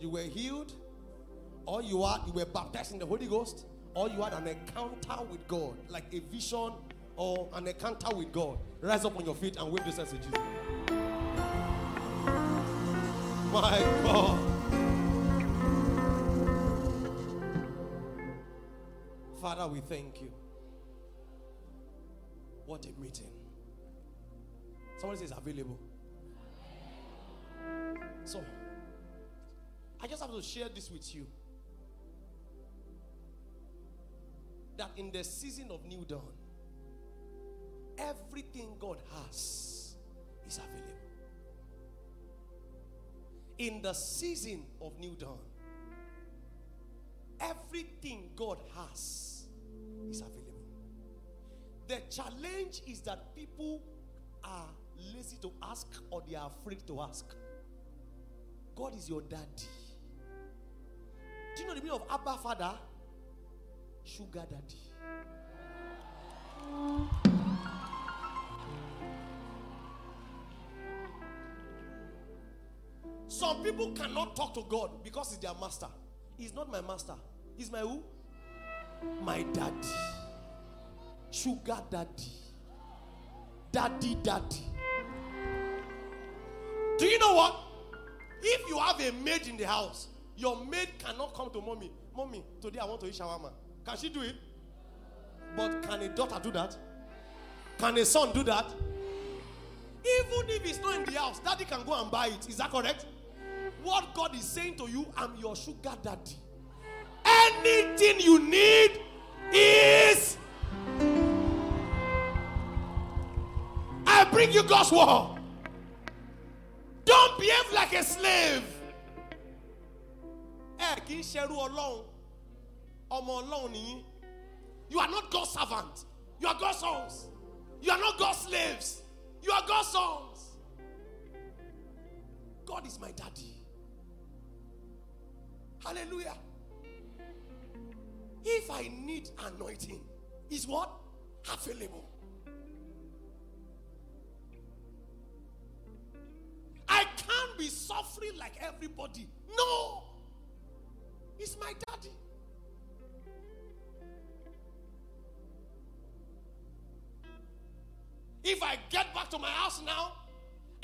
you were healed, or you are you were baptized in the Holy Ghost, or you had an encounter with God, like a vision or an encounter with God. Rise up on your feet and wave this hands to Jesus. My God. Father, we thank you. What a meeting. Somebody says available. So, I just have to share this with you. That in the season of new dawn, everything God has is available. In the season of new dawn, everything God has is available. The challenge is that people are lazy to ask or they are afraid to ask. God is your daddy. Do you know the meaning of Abba Father? Sugar daddy. Some people cannot talk to God because he's their master. He's not my master. He's my who? My daddy. Sugar daddy. Daddy, daddy. Do you know what? If you have a maid in the house, your maid cannot come to mommy. Mommy, today I want to eat shawarma. Can she do it? But can a daughter do that? Can a son do that? Even if it's not in the house, daddy can go and buy it. Is that correct? What God is saying to you, I'm your sugar daddy. Anything you need is. I bring you God's word. Don't behave like a slave. Ẹ kì í ṣerú Ọlọ́run. Ọmọ Ọlọ́run nìyí. You are not God's servant. You are God's sons. You are not God's slaves. You are God's sons. God is my daddy. Hallelujah. If I need anointing, is what? Available. I can't be suffering like everybody. No. It's my daddy. If I get back to my house now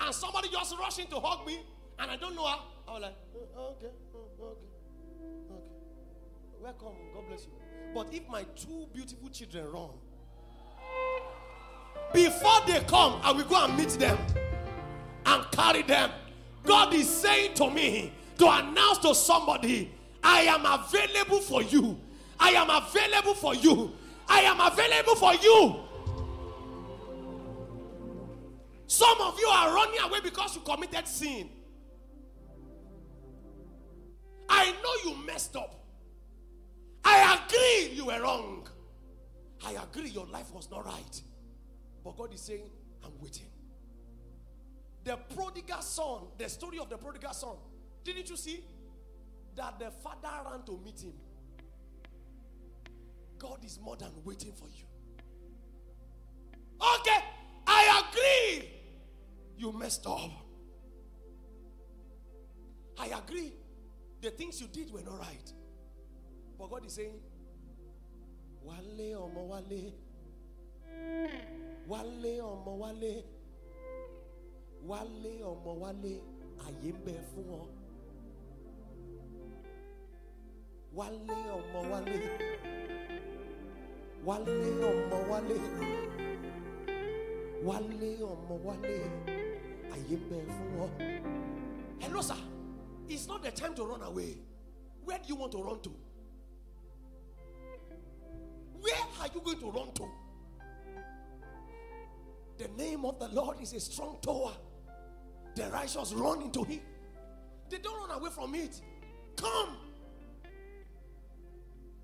and somebody just rushing to hug me and I don't know her, I'll like, "Uh, okay, uh, okay, okay. Welcome, God bless you. But if my two beautiful children run, before they come, I will go and meet them and carry them. God is saying to me to announce to somebody, I am available for you. I am available for you. I am available for you. Some of you are running away because you committed sin. I know you messed up. I agree you were wrong. I agree your life was not right. But God is saying, I'm waiting. The prodigal son, the story of the prodigal son, didn't you see that the father ran to meet him? God is more than waiting for you. Okay. You messed up. I agree. The things you did were not right. But God is saying, Wale omo wale. Wale omo wale. Wale omo wale. Ń bẹ fún ọ. Wale ọmọ wale. Wale ọmọ wale. Wale ọmọ wale. Hello, sir. It's not the time to run away. Where do you want to run to? Where are you going to run to? The name of the Lord is a strong tower. The righteous run into it. They don't run away from it. Come.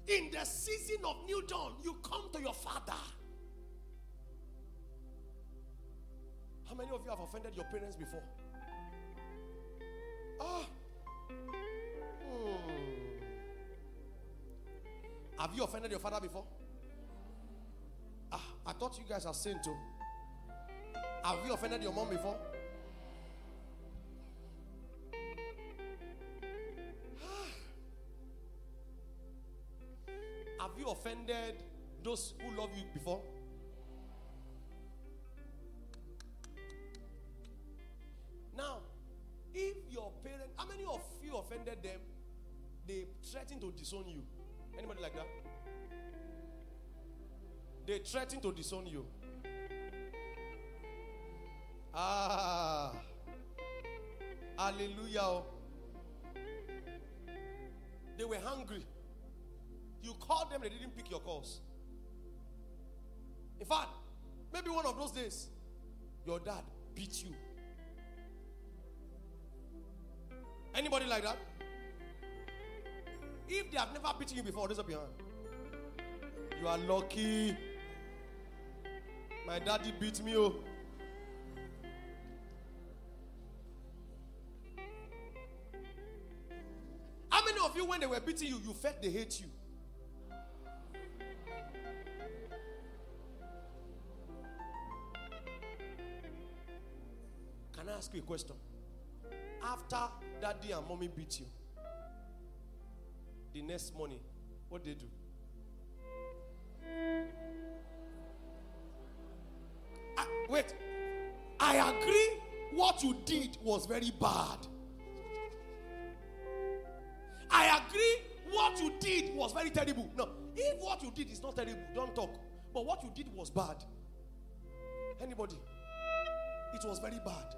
In the season of new dawn, you come to your father. How many of you have offended your parents before? Ah. Hmm. Have you offended your father before? Ah, I thought you guys are saying too. Have you offended your mom before? Have you offended those who love you before? Offended them? They threaten to disown you. Anybody like that? They threaten to disown you. Ah, hallelujah. They were hungry. You called them, they didn't pick your calls. In fact, maybe one of those days, your dad beat you. Anybody like that? If they have never beaten you before, raise up your hand. You are lucky. My daddy beat me. Oh. How many of you, when they were beating you, you felt they hate you? Can I ask you a question? After daddy and mommy beat you, the next morning, what they do? I- wait, I agree what you did was very bad. I agree what you did was very terrible. No, if what you did is not terrible, don't talk. But what you did was bad. Anybody? It was very bad.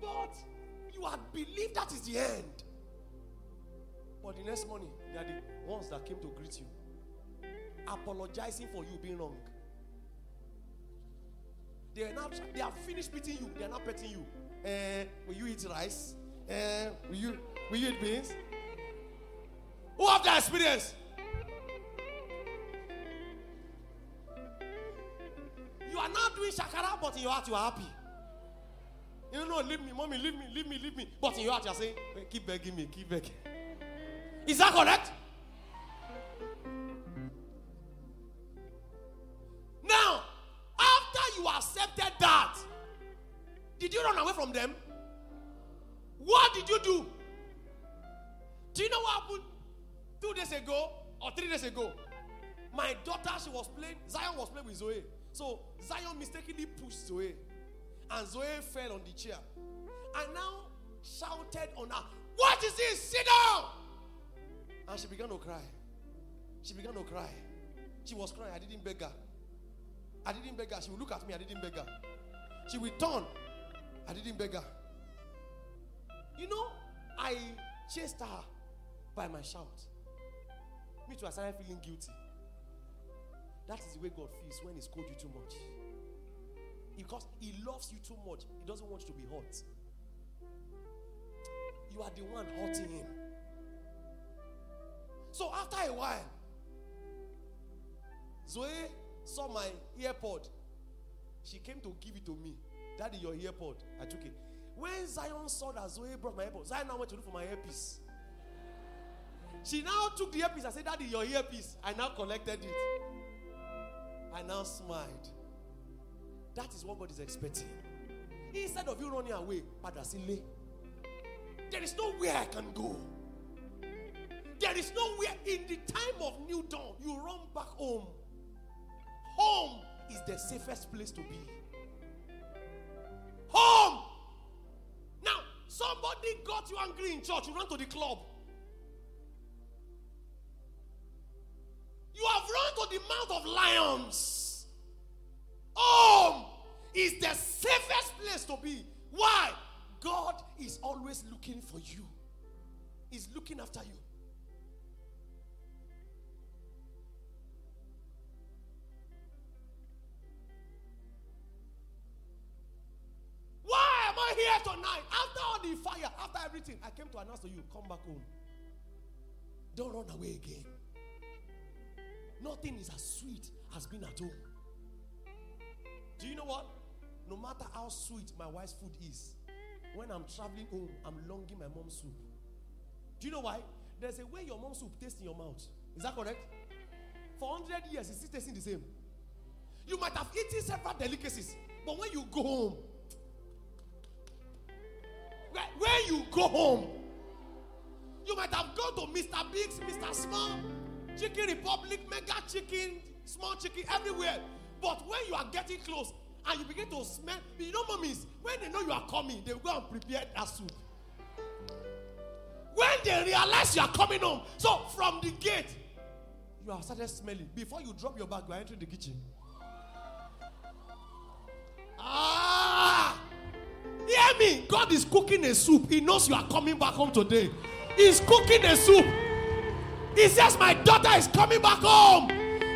But you had believed that is the end. But the next morning, they are the ones that came to greet you, apologizing for you being wrong. They are now they have finished beating you. They are now petting you. Eh, will you eat rice? Eh, will you will you eat beans? Who have that experience? You are now doing shakara, but in your heart you are happy. You know, leave me, mommy, leave me, leave me, leave me. But in your heart you are saying, "Wait, keep begging me, keep begging. Is that correct? Now, after you accepted that, did you run away from them? What did you do? Do you know what happened two days ago or three days ago? My daughter, she was playing, Zion was playing with Zoe. So Zion mistakenly pushed Zoe. And Zoe fell on the chair. And now shouted on her, What is this? Sit down! And she began to cry. She began to cry. She was crying. I didn't beg her. I didn't beg her. She would look at me. I didn't beg her. She would turn. I didn't beg her. You know, I chased her by my shout. Me too, I started feeling guilty. That is the way God feels when He scolds you too much. Because He loves you too much, He doesn't want you to be hurt. You are the one hurting Him. So after a while, Zoe saw my earpod. She came to give it to me. Daddy, your earpod. I took it. When Zion saw that Zoe brought my earpod, Zion now went to look for my earpiece. She now took the earpiece. I said, Daddy, your earpiece. I now collected it. I now smiled. That is what God is expecting. Instead of you running away, Padasile, there is nowhere I can go. There is nowhere in the time of new dawn, you run back home. Home is the safest place to be. Home. Now, somebody got you angry in church, you run to the club. You have run to the mouth of lions. Home is the safest place to be. Why? God is always looking for you, He's looking after you. Why am I here tonight? After all the fire, after everything, I came to announce to you come back home. Don't run away again. Nothing is as sweet as being at home. Do you know what? No matter how sweet my wife's food is, when I'm traveling home, I'm longing my mom's soup. Do you know why? There's a way your mom's soup tastes in your mouth. Is that correct? For 100 years, it's still tasting the same. You might have eaten several delicacies, but when you go home, when, you go home, you might have gone to Mr. Bigg's, Mr. Small, Chicken Republic, Mega Chicken, Small Chicken, everywhere. But when you are getting close and you begin to smell, you know, mummies, when they know you are coming, they will go and prepare that soup. When they realize you are coming home, so from the gate, you have started smelling. Before you drop your bag, you are entering the kitchen. Ah! Hear me. God is cooking a soup. He knows you are coming back home today. He's cooking a soup. He says, My daughter is coming back home.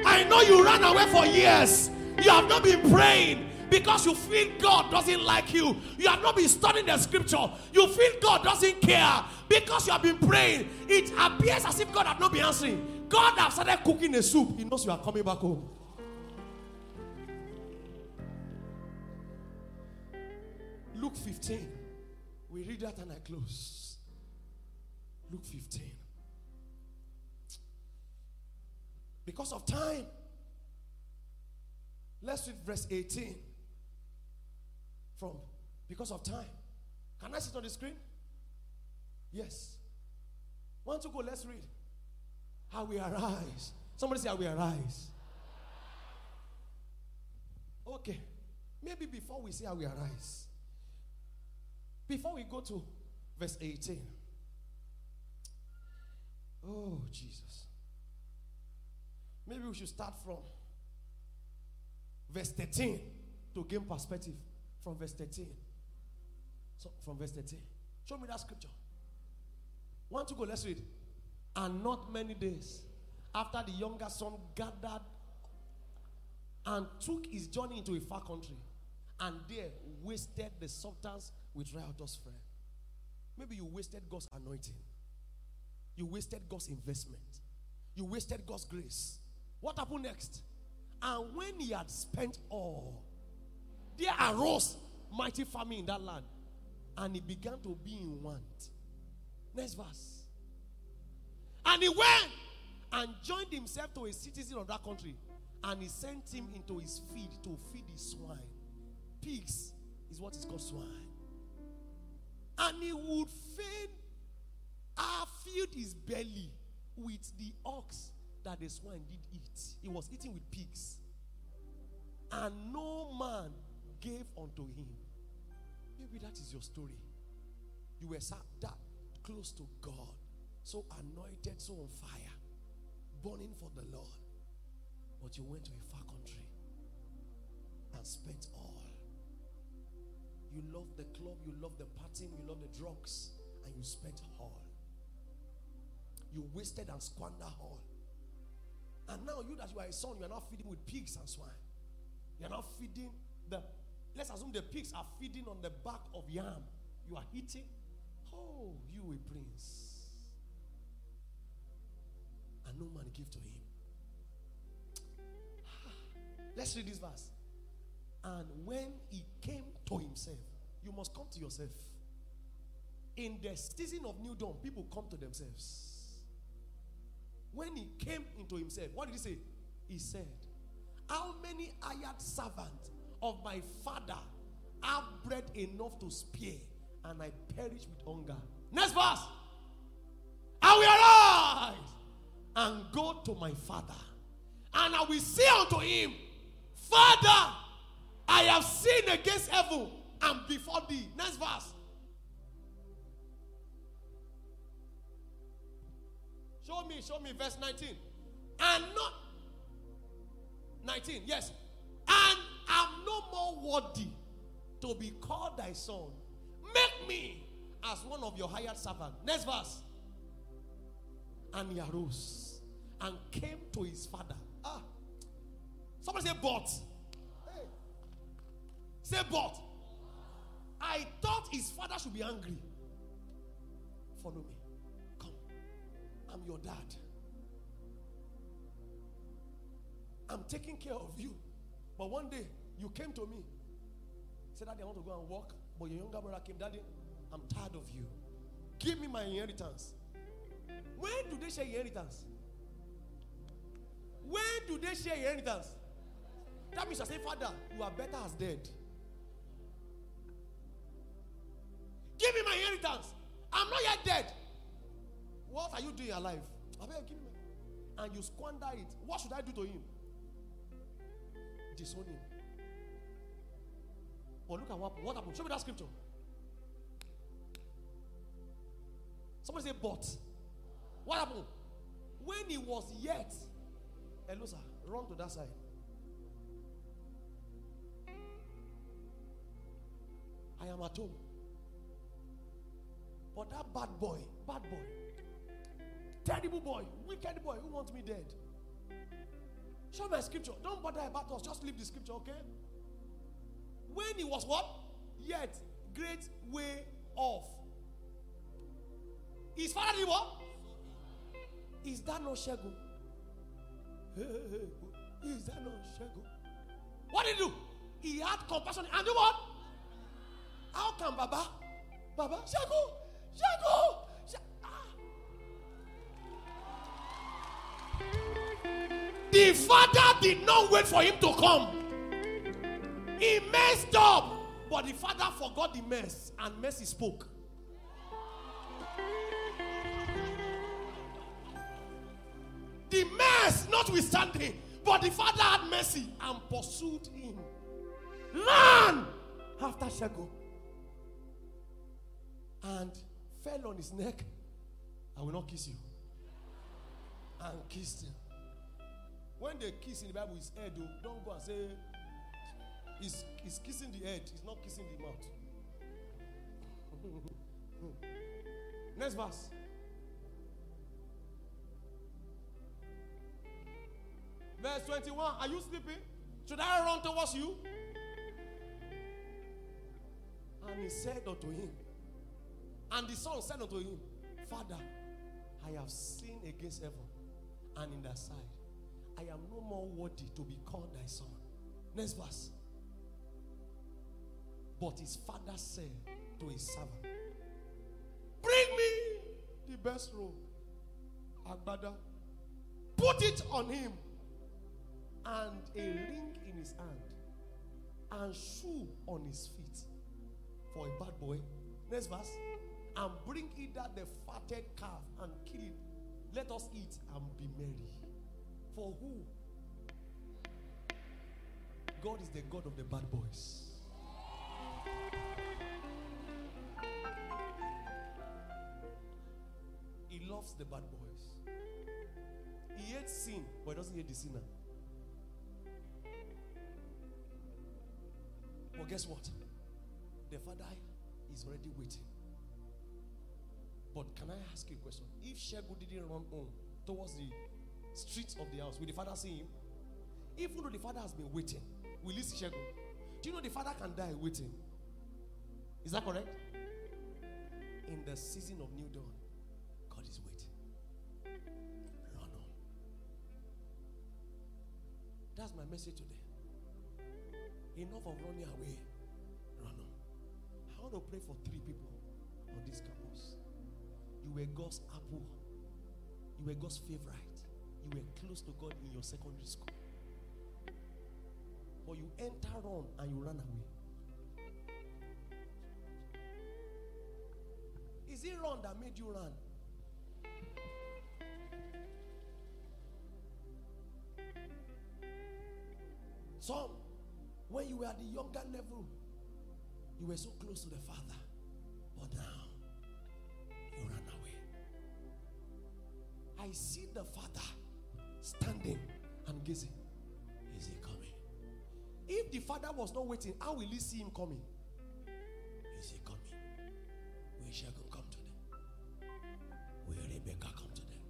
I know you ran away for years. You have not been praying because you feel God doesn't like you. You have not been studying the scripture. You feel God doesn't care because you have been praying. It appears as if God has not been answering. God has started cooking a soup. He knows you are coming back home. Luke 15. We read that and I close. Luke 15. Because of time, let's read verse 18 from because of time. Can I sit on the screen? Yes. Want to go, let's read. How we arise. Somebody say, How we arise. Okay. Maybe before we say how we arise, before we go to verse 18. Oh, Jesus. Maybe we should start from verse 13 to gain perspective from verse 13. So, from verse 13. Show me that scripture. One to go, let's read. And not many days after the younger son gathered and took his journey into a far country, and there wasted the substance with riotous friend. Maybe you wasted God's anointing. You wasted God's investment. You wasted God's grace. What happened next? And when he had spent all, there arose mighty famine in that land, and he began to be in want. Next verse. And he went and joined himself to a citizen of that country, and he sent him into his field to feed his swine. Pigs is what is called swine. And he would fain have filled his belly with the ox that the swine did eat. He was eating with pigs. And no man gave unto him. Maybe that is your story. You were sat that close to God, so anointed, so on fire, burning for the Lord. But you went to a far country and spent all. You love the club, you love the partying, you love the drugs, and you spent all. You wasted and squandered all. And now you that you are a son, you are not feeding with pigs and swine. You are not feeding the let's assume the pigs are feeding on the back of yam. You are eating. Oh, you a prince. And no man give to him. Ah, let's read this verse. And when he came to himself, you must come to yourself. In the season of new dawn, people come to themselves. When he came into himself, what did he say? He said, How many hired servants of my father have bread enough to spare, and I perish with hunger? Next verse. I will arise and go to my father, and I will say unto him, Father, I have sinned against heaven and before thee. Next verse. Show me, show me verse 19. And not 19, yes. And I'm no more worthy to be called thy son. Make me as one of your hired servants. Next verse. And he arose and came to his father. Ah. Somebody say, but. Hey. Say, but. I thought his father should be angry. Follow me. I'm your dad. I'm taking care of you. But one day, you came to me. Said, Daddy, I want to go and work. But your younger brother came, Daddy, I'm tired of you. Give me my inheritance. When do they share inheritance? When do they share inheritance? That means I say, Father, you are better as dead. Give me my inheritance. I'm not yet dead. What are you doing alive? Beg, give me. And you squander it. What should I do to him? Disown him. But look at what, what happened. Show me that scripture. Somebody say, but. What happened? When he was yet, hello, sir, run to that side. I am at home. But that bad boy, bad boy, terrible boy, wicked boy who wants me dead. Show a scripture. Don't bother about us. Just leave the scripture, okay? When he was what? Yet great way off. His father did what? Is that no Shego? Is that no Shego? What did he do? He had compassion and do what? How can Baba? Baba? Shego! Shego! The father did not wait for him to come. He messed up But the father forgot the mess and mercy spoke. The mess notwithstanding, but the father had mercy and pursued him. Run after Shego. And fell on his neck. I will not kiss you. And kissed him. When they kiss in the Bible, his head, don't go and say, he's, he's kissing the head, he's not kissing the mouth. Next verse. Verse 21. Are you sleeping? Should I run towards you? And he said unto him, and the son said unto him, Father, I have sinned against heaven and in thy sight. I am no more worthy to be called thy son. Next verse. But his father said to his servant, Bring me the best robe, Agbada. Put it on him, and a ring in his hand, and shoe on his feet. For a bad boy. Next verse. And bring either the fatted calf and kill it. Let us eat and be merry. For who? God is the God of the bad boys. He loves the bad boys. He hates sin, but he doesn't hate the sinner. But guess what? The father is already waiting. But can I ask you a question? If Shegu didn't run home towards the streets of the house, will the father see him? Even though the father has been waiting, will he see Shegu? Do you know the father can die waiting? Is that correct? In the season of new dawn, God is waiting. Run on. That's my message today. Enough of running away. Run on. I want to pray for three people on this campus. You were God's apple. You were God's favorite. You were close to God in your secondary school. But you enter on and you run away. Is it RUN that made you run? Some, when you were at the younger level, you were so close to the Father. But now, I see the Father standing and gazing. Is he coming? If the Father was not waiting, how will he see him coming? Is he coming? Will Shagun come to them? Will Rebecca come to them?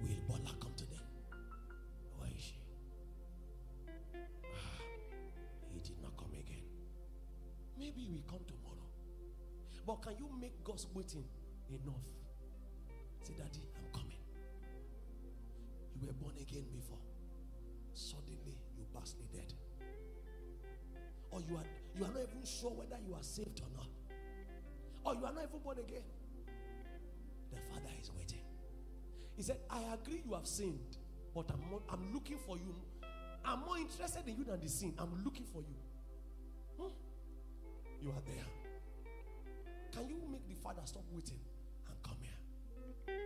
Will Bola come to them? Where is she? Ah, he did not come again. Maybe will come tomorrow. But can you make God's waiting enough? Say, Daddy. You were born again before. Suddenly you dead. Or you are you are not even sure whether you are saved or not. Or you are not even born again. The Father is waiting. He said, I agree you have sinned, but I'm more, I'm looking for you. I'm more interested in you than the sin. I'm looking for you. Hmm? You are there. Can you make the Father stop waiting and come here?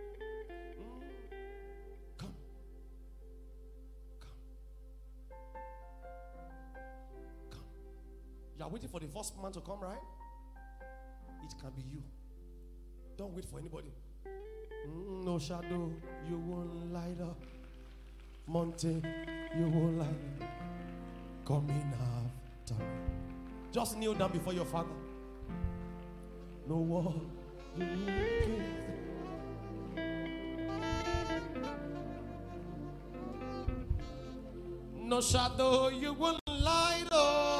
Are waiting for the first man to come, right? It can be you. Don't wait for anybody. Mm, no shadow, you won't light up. Mountain, you won't light up. Come in after me. Just kneel down before your father. No war. you No shadow, you won't light up.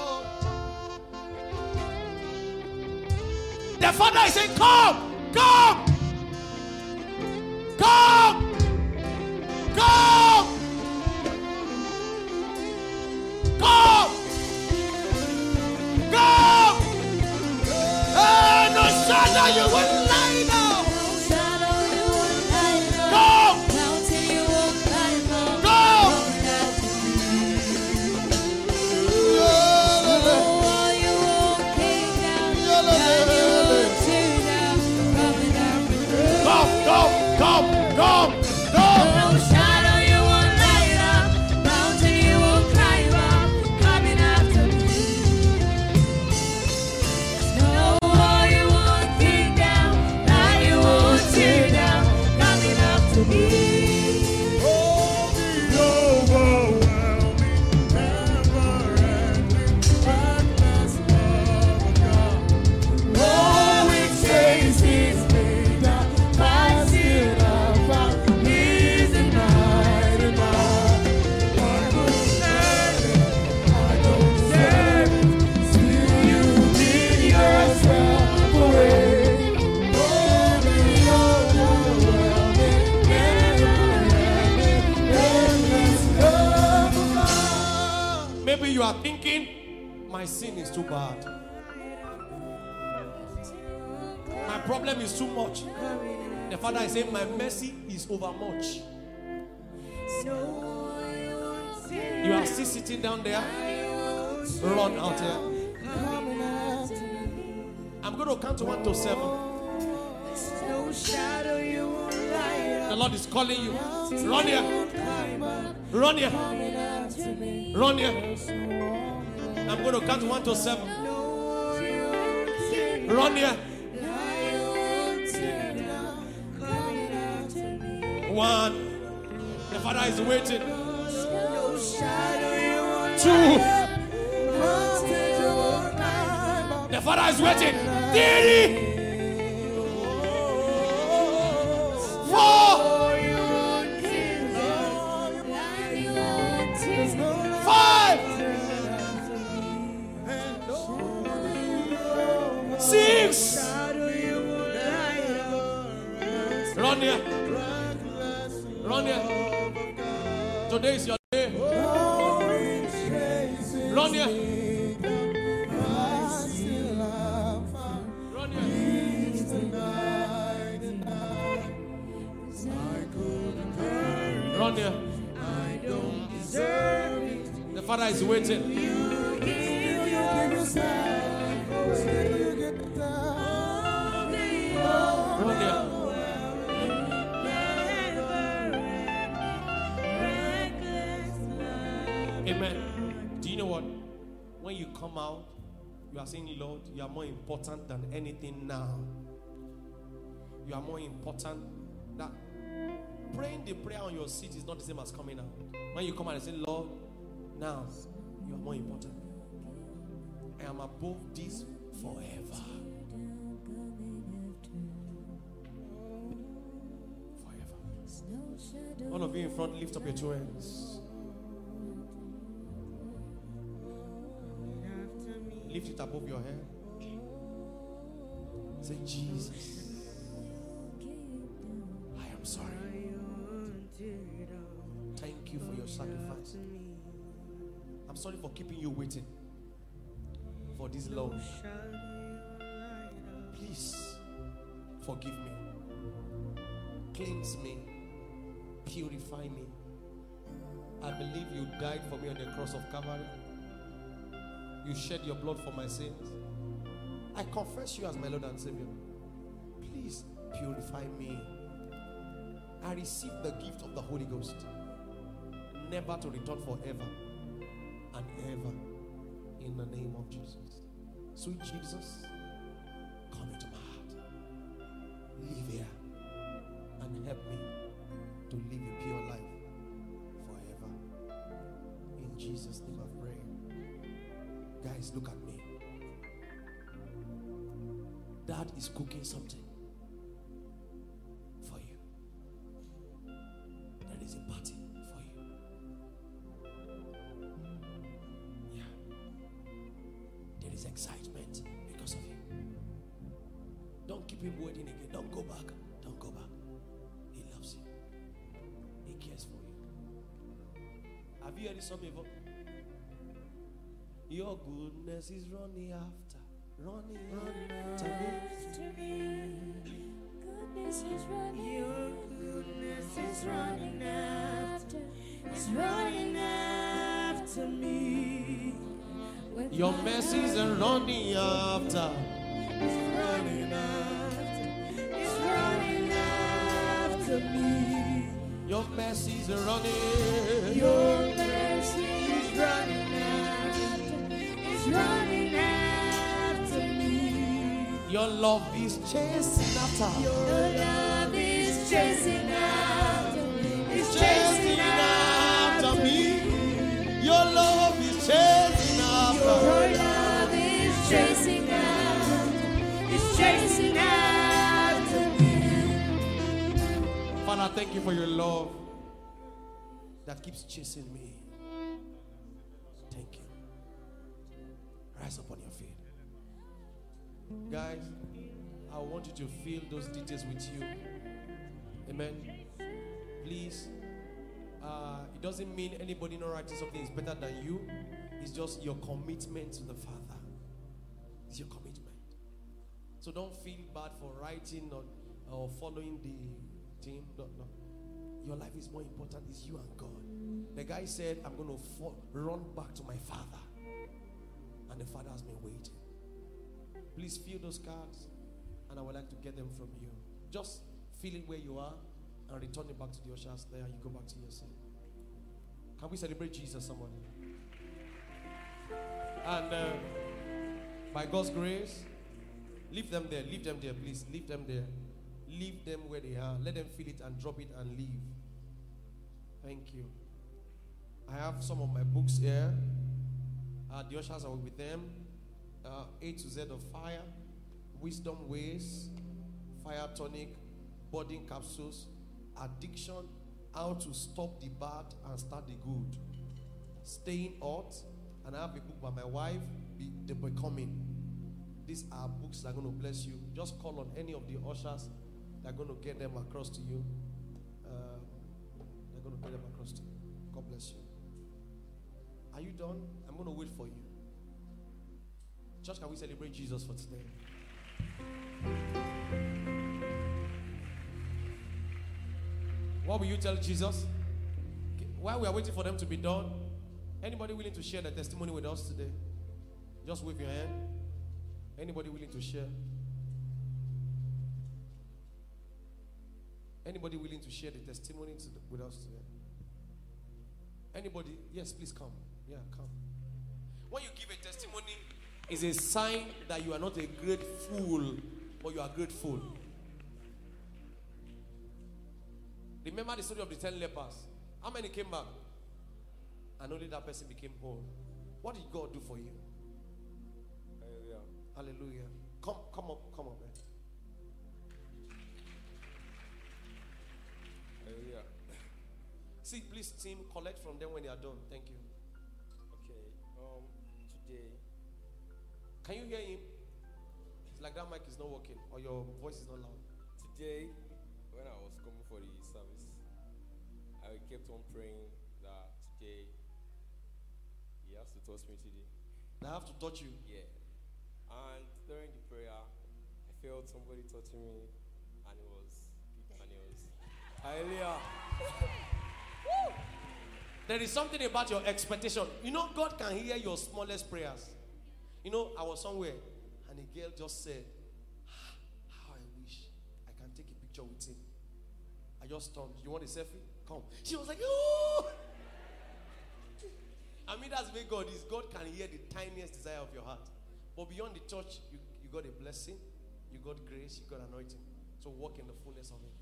The father is saying, Come, come, come, come, come, come. Hey, no shadow, you will is over much. You are still sitting down there. Run out here. I'm going to count to one to seven. The Lord is calling you. Run here. Run here. Run here. I'm going to count one to seven. Run here. One. The Father is waiting. Two. The Father is waiting. Three. Four. Five. Six. Run here. Run here. Today is your day. Run here. Run here. Run here. The Father is waiting. When you come out, you are saying, Lord, you are more important than anything now. You are more important. That praying the prayer on your seat is not the same as coming out. When you come out and say, Lord, now you are more important. I am above this forever. Forever. All of you in front, lift up your two hands. Lift it above your head. Say, Jesus, I am sorry. Thank you for your sacrifice. I'm sorry for keeping you waiting for this long. Please forgive me, cleanse me, purify me. I believe you died for me on the cross of Calvary. You shed your blood for my sins. I confess you as my Lord and Savior. Please purify me. I receive the gift of the Holy Ghost, never to return forever and ever. In the name of Jesus. Sweet Jesus, come into my heart. Live here and help me to live a pure life forever. In Jesus' name. Guys, look at me. Dad is cooking something for you. There is a party for you. Yeah. There is excitement because of you. Don't keep him waiting again. Don't go back. Don't go back. He loves you. He cares for you. Have you heard this before? Your goodness is running after, running after me. Goodness is running. Your goodness is running after. It's running after me. With Your mercies are running after. It's running after. It's running after me. Your mercies are running. Your mercy is running after. Running after me. Your love is chasing after. Your love is chasing after. me. It's chasing after after me. Your love is chasing after. Your love is chasing after. It's chasing after me. Father, thank you for your love that keeps chasing me. Rise up on your feet. Guys, I want you to feel those details with you. Amen. Please. Uh, it doesn't mean anybody not writing something is better than you. It's just your commitment to the Father. It's your commitment. So don't feel bad for writing or, or following the team. No, no. Your life is more important. It's you and God. The guy said, I'm going to run back to my Father. And the Father has been waiting. Please fill those cards, and I would like to get them from you. Just fill it where you are and return it back to the ushers there, you go back to your seat. Can we celebrate Jesus, somebody? And uh, by God's grace, leave them there. Leave them there, please. Leave them there. Leave them where they are. Let them feel it and drop it and leave. Thank you. I have some of my books here. Uh, the ushers are with them. Uh, A to Z of fire, wisdom ways, fire tonic, budding capsules, addiction, how to stop the bad and start the good, staying hot, and I have a book by my wife, Be, The Becoming. These are books that are going to bless you. Just call on any of the ushers. They're going to get them across to you. Uh, they're going to get them across to you. God bless you. Are you done? I'm going to wait for you. Church, can we celebrate Jesus for today? What will you tell Jesus? While we are waiting for them to be done, anybody willing to share the testimony with us today? Just wave your hand. Anybody willing to share? Anybody willing to share the testimony to the, with us today? Anybody? Yes, please come. Yeah, come. When you give a testimony, it's a sign that you are not a great fool, but you are grateful. Remember the story of the ten lepers. How many came back? And only that person became whole. What did God do for you? Hallelujah. Hallelujah. Come, come up, come up. eh? Hallelujah. See, please, team, collect from them when they are done. Thank you. Can you hear him? It's like that mic is not working or your voice is not loud. today, when I was coming for the service, I kept on praying that today He has to touch me today. I have to touch you. Yeah. And during the prayer, I felt somebody touching me, and it was, and it was, Hallelujah. There is something about your expectation. You know, God can hear your smallest prayers. You know, I was somewhere and a girl just said, "Ah, How I wish I can take a picture with him. I just turned. You want a selfie? Come. She was like, Oh! I mean, that's where God is. God can hear the tiniest desire of your heart. But beyond the church, you, you got a blessing, you got grace, you got anointing. So walk in the fullness of it.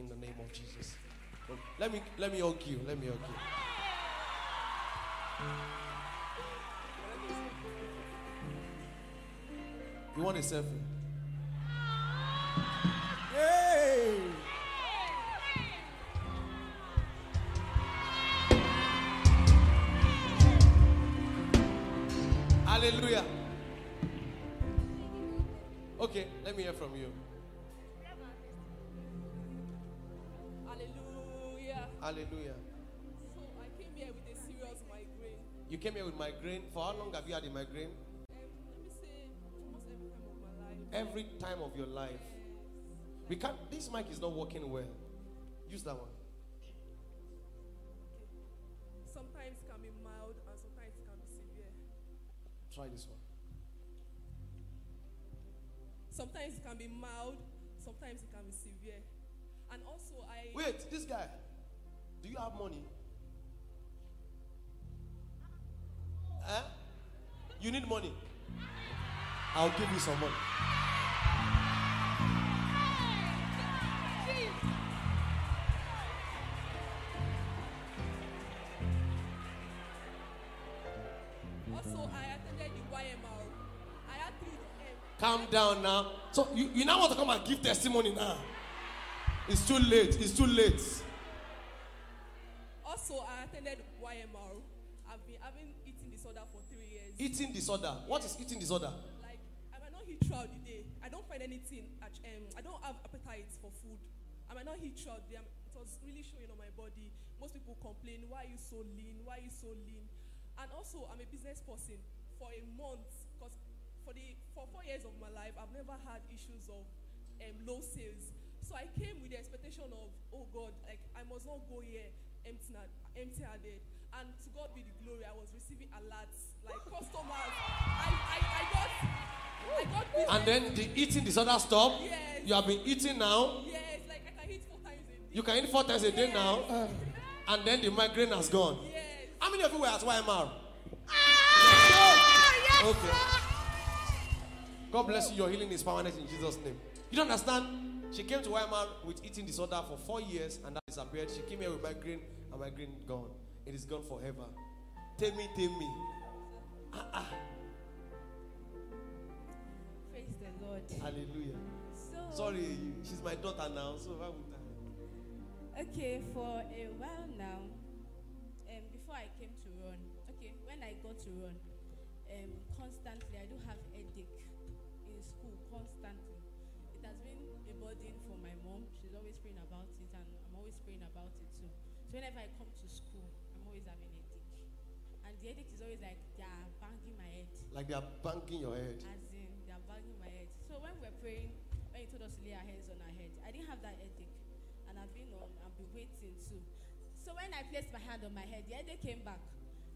In the name of Jesus. Let me let me hug you. Let me hug you. You want a selfie? Hey! Hallelujah. Okay, let me hear from you. Hallelujah. Hallelujah. So I came here with a serious migraine. You came here with migraine. For how long have you had a migraine? Every time of your life. We can't. This mic is not working well. Use that one. Sometimes it can be mild and sometimes it can be severe. Try this one. Sometimes it can be mild, sometimes it can be severe. And also I Wait, this guy. Do you have money? Huh? You need money. I'll give you some money. Calm down now. So you, you now want to come and give testimony now. It's too late. It's too late. also I attended YMR. I've been having eating disorder for three years. Eating disorder. What is eating disorder? like I might not eat throughout the day. I don't find anything. at- Um, I don't have appetite for food. I might not eat throughout the day. It was really showing on my body. Most people complain, "Why are you so lean? Why are you so lean?" And also, I'm a business person for a month for the for four years of my life, I've never had issues of um, low sales. So I came with the expectation of, oh God, like I must not go here empty empty-handed. And to God be the glory, I was receiving alerts like customers. I, I, I got I got. And then the eating disorder stop. Yes. You have been eating now. yes, like I can hit four times a day. You can eat four times a day now. And then the migraine has gone. Yes. How many of you were at YMR? Ah, Okay. God bless you. Your healing is permanent in Jesus' name. You don't understand? She came to YMR with eating disorder for four years and that disappeared. She came here with migraine and migraine gone. It is gone forever. Tell me, tell me. Ah, ah. Praise the Lord. Hallelujah. So, Sorry, she's my daughter now, so why would I? okay, for a while now, um, before I came to RUN, okay, when I got to RUN, Like they are banging your head. As in, they are banging my head. So when we were praying, when you told us to lay our hands on our head, I didn't have that headache. And I've been on, I've been waiting too. So when I placed my hand on my head, the headache came back.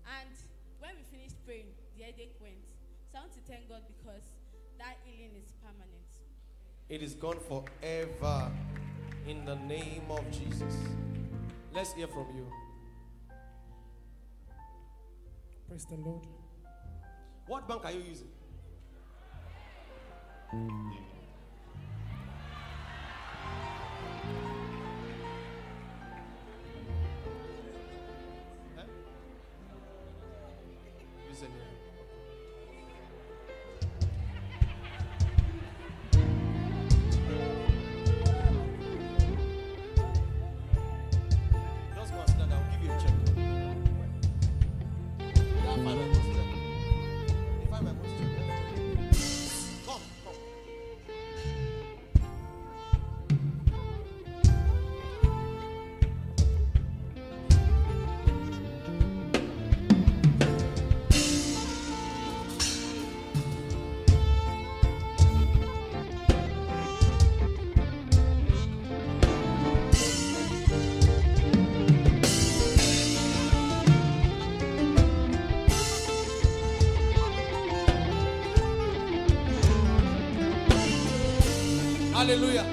And when we finished praying, the headache went. So I want to thank God because that healing is permanent. It is gone forever in the name of Jesus. Let's hear from you. Praise the Lord. What bank are you using? Hallelujah.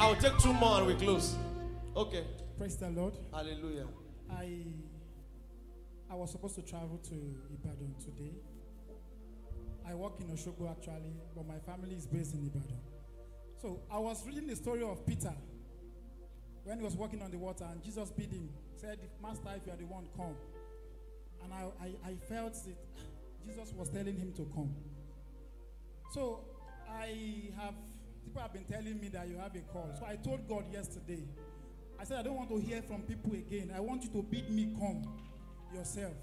I'll take two more and we close. Okay. Praise the Lord. Hallelujah. I I was supposed to travel to Ibadan today. I work in Oshogbo actually, but my family is based in Ibadan. So I was reading the story of Peter when he was walking on the water, and Jesus bid him, said, Master, if you are the one, come. And I, I, I felt that Jesus was telling him to come. So I have people have been telling me that you have a call. So I told God yesterday, I said I don't want to hear from people again. I want you to bid me come yourself.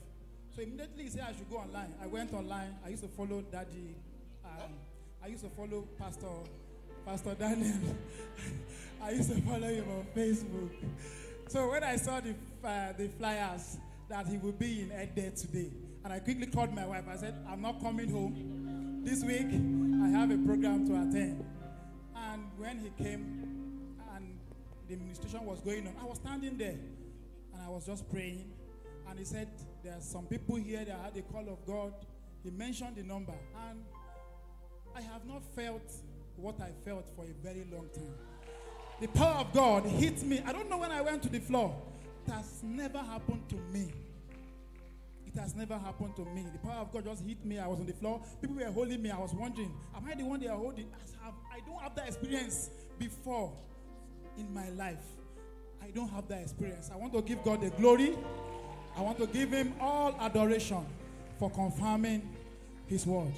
So immediately he said I should go online. I went online. I used to follow Daddy. Um, I used to follow Pastor Pastor Daniel. I used to follow him on Facebook. So when I saw the uh, the flyers that he would be in Ede today, and I quickly called my wife. I said I'm not coming home this week. I have a program to attend. When he came and the administration was going on, I was standing there and I was just praying. And he said, There are some people here that had a call of God. He mentioned the number. And I have not felt what I felt for a very long time. The power of God hit me. I don't know when I went to the floor. It has never happened to me. It has never happened to me. The power of God just hit me. I was on the floor. People were holding me. I was wondering, am I the one they are holding? I, have, I don't have that experience before in my life. I don't have that experience. I want to give God the glory. I want to give Him all adoration for confirming His word.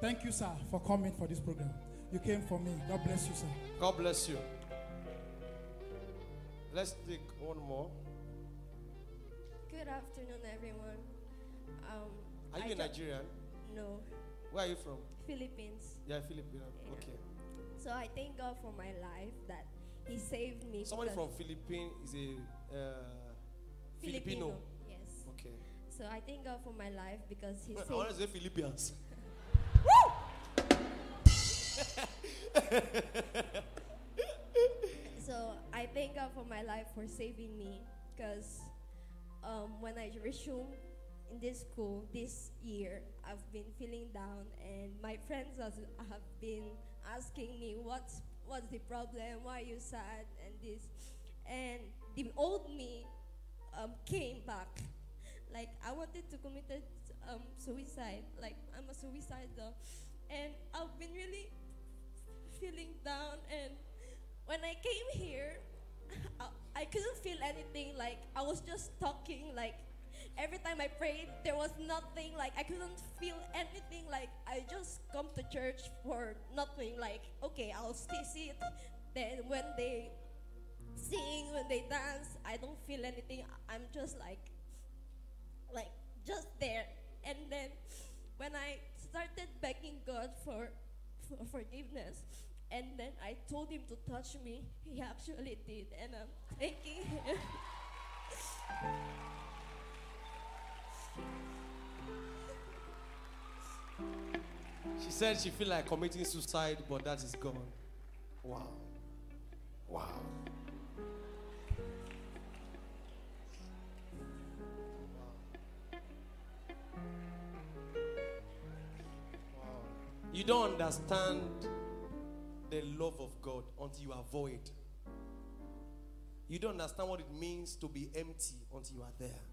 Thank you, sir, for coming for this program. You came for me. God bless you, sir. God bless you. Let's take one more. Good afternoon, everyone. Um, Are you I a ju- Nigerian? No, Where are you from? Philippines. Yeah, Filipino. Yeah. Okay. So I thank God for my life that He saved me. Someone from Philippines is a uh, Filipino. Yes. Okay. So I thank God for my life because He I saved want to say Philippians. So I thank God for my life for saving me because um, when I resumed in this school this year, I've been feeling down, and my friends has, have been asking me what's what's the problem, why you sad, and this, and the old me um, came back. Like I wanted to commit um, suicide. Like I'm a suicidal, and I've been really feeling down and when I came here, I, I couldn't feel anything. Like I was just talking. Like every time I prayed, there was nothing. Like I couldn't feel anything. Like I just come to church for nothing. Like okay, I'll stay sit. Then when they sing, when they dance, I don't feel anything. I'm just like, like just there. And then when I started begging God for, for forgiveness, and then I told him to touch me. He actually did, and I'm thanking him. She said she feel like committing suicide, but that is gone. Wow. Wow. You don't understand the love of God until you avoid. You don't understand what it means to be empty until you are there.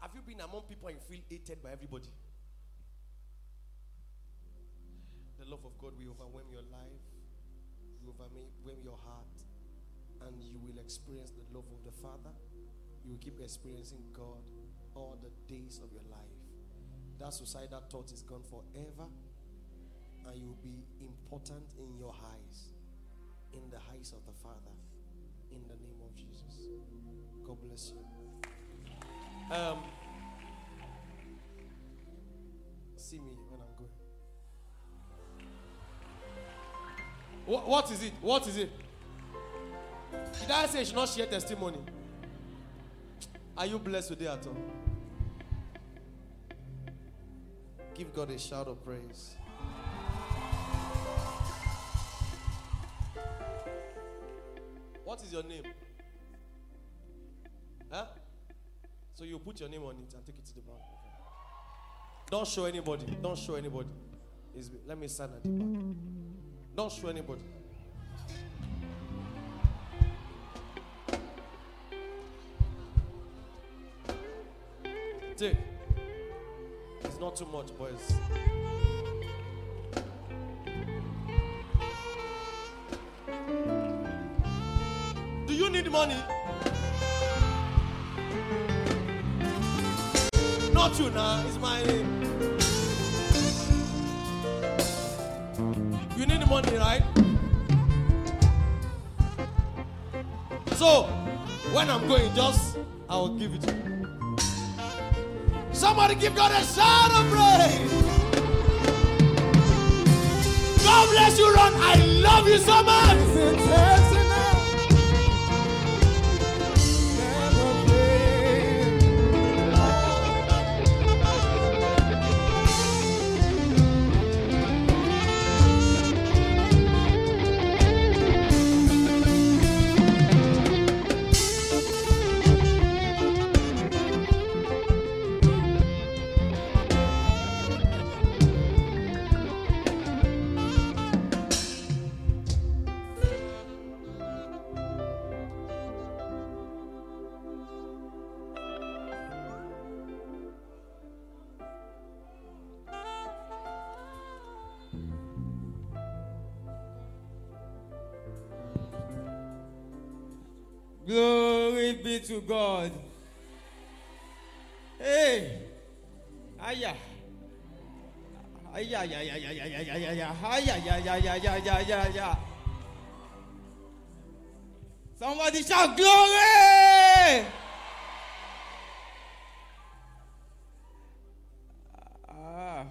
Have you been among people and feel hated by everybody? The love of God will overwhelm your life, will overwhelm your heart, and you will experience the love of the Father. You will keep experiencing God all the days of your life. That suicidal thought is gone forever, and you will be important in your eyes, in the eyes of the Father, in the name of Jesus. God bless you. Um, see me when I'm going. What, what is it? What is it? Did I say you should not share testimony? Are you blessed today at all? Give God a shout of praise. What is your name? Huh? So you put your name on it and take it to the bank. Okay. Don't show anybody. Don't show anybody. It's, let me sign at the back. Don't show anybody. Take. It's not too much, boys. Do you need money? Not you now, it's my name. You need money, right? So, when I'm going, just I will give it to you. Somebody give God a shout of praise. God bless you, RUN. I love you so much. To God. Hey. Aya. Aya, ya, ya, ya, ya, ya, ya, ya, ya. Aya, ya, ya, ya, ya, ya, ya, ya. Somebody shout glory! Ah.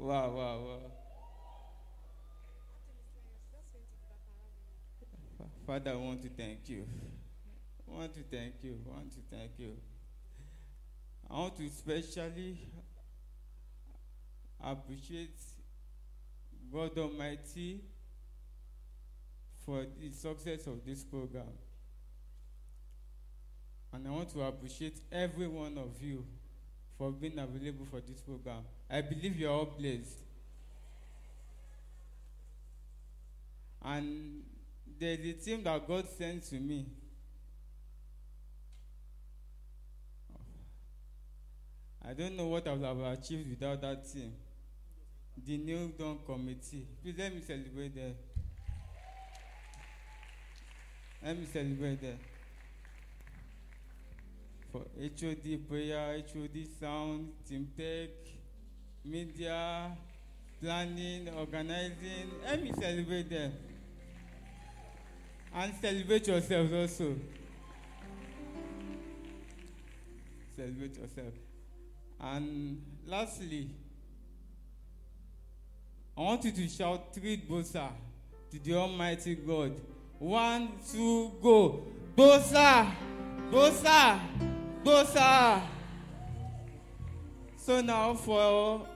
wow, wow, wow. Father, I want to thank you. I want to thank you. I want to thank you. I want to especially appreciate God Almighty for the success of this program. And I want to appreciate every one of you for being available for this program. I believe you are all blessed. And there's a team that God sent to me. I don't know what I would have achieved without that team. The New Dawn Committee. Please let me celebrate them. Let me celebrate them. For HOD prayer, HOD sound, team tech, media, planning, organizing. Let me celebrate them. And celebrate yourselves also. Celebrate yourself. And lastly, I want you to shout three bosa to the Almighty God. One, two, go. Bosa! Bosa! Bosa! So now for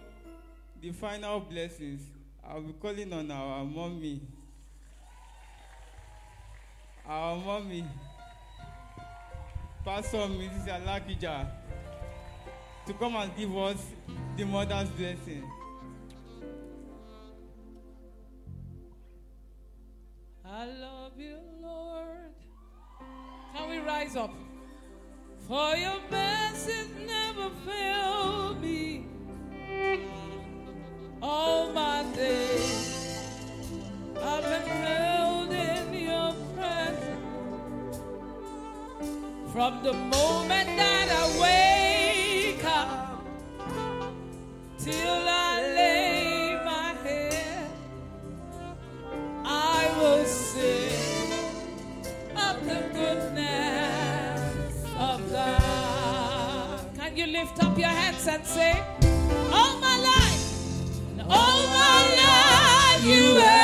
the final blessings, I'll be calling on our mommy. Our mommy, Pastor Mrs. Alakija, to come and give us the mother's blessing. I love you, Lord. Can we rise up? For your mercies never fail me. All my days I've been From the moment that I wake up till I lay my head, I will sing of the goodness of God. Can you lift up your hands and say, All my life, all my life you have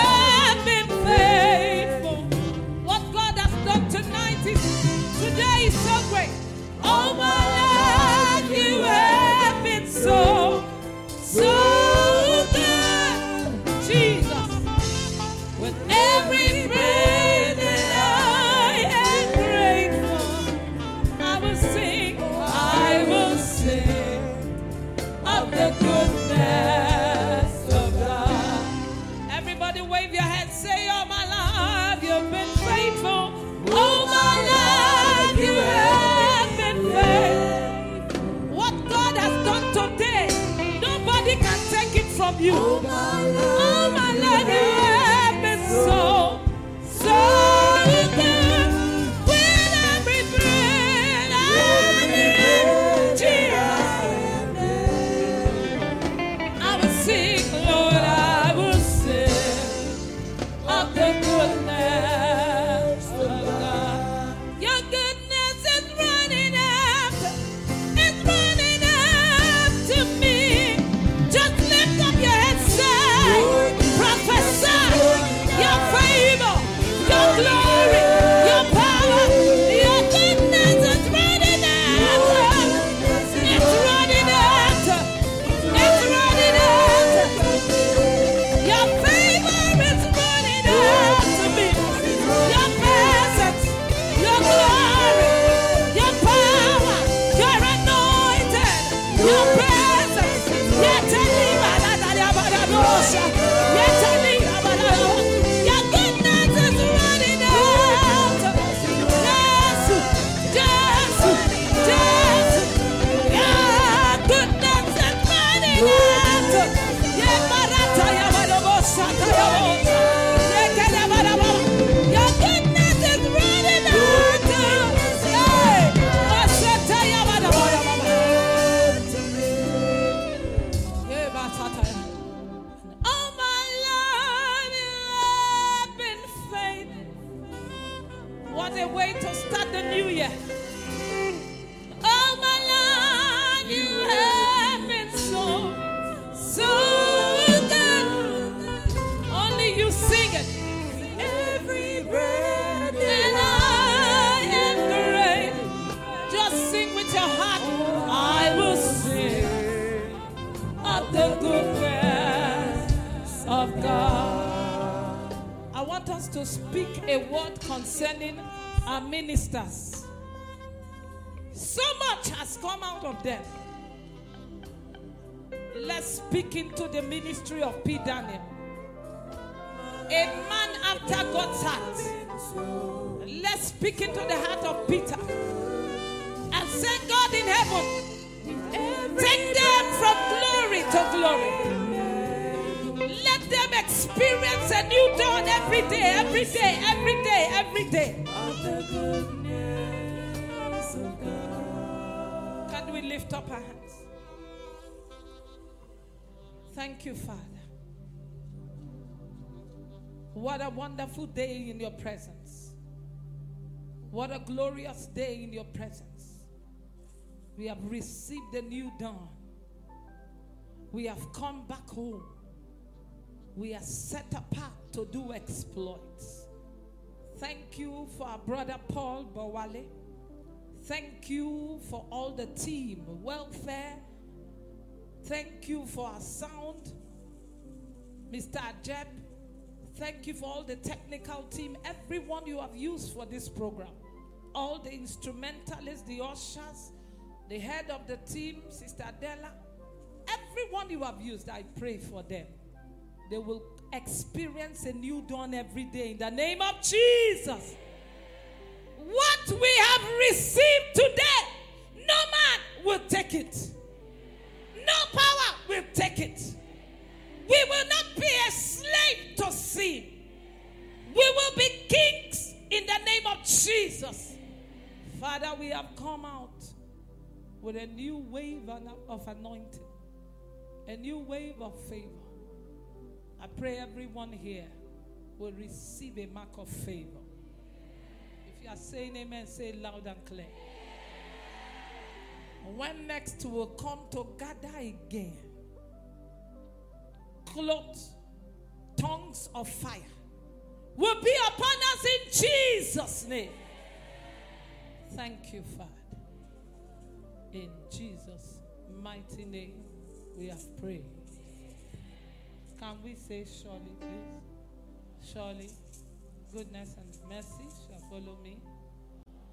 What a wonderful day in your presence. What a glorious day in your presence. We have received the new dawn. We have come back home. We are set apart to do exploits. Thank you for our brother Paul Bawale. Thank you for all the team, welfare. Thank you for our sound, Mr. Ajeb. Thank you for all the technical team, everyone you have used for this program. All the instrumentalists, the ushers, the head of the team, Sister Adela. Everyone you have used, I pray for them. They will experience a new dawn every day in the name of Jesus. What we have received today, no man will take it. No power will take it. We will not be a slave to sin. We will be kings in the name of Jesus. Father, we have come out with a new wave of anointing, a new wave of favor. I pray everyone here will receive a mark of favor. If you are saying amen, say it loud and clear. When next we will come to gather again, clothed, tongues of fire will be upon us in Jesus' name. Thank you, Father. In Jesus' mighty name, we have prayed. Can we say surely, please? Surely, goodness and mercy shall follow me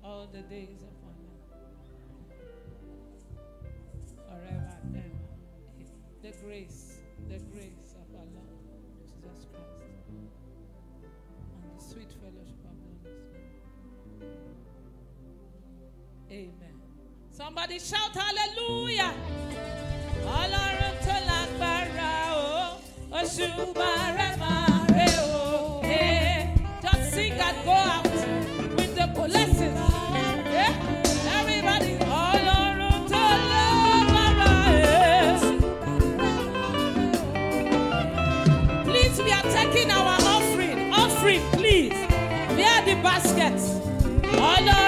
all the days of my life. Forever and ever. The grace, the grace of our Lord Jesus Christ and the sweet fellowship of the Holy Spirit. Amen. Somebody shout hallelujah. Ọlọ́run tó lágbára sing and go out Ọlọ́run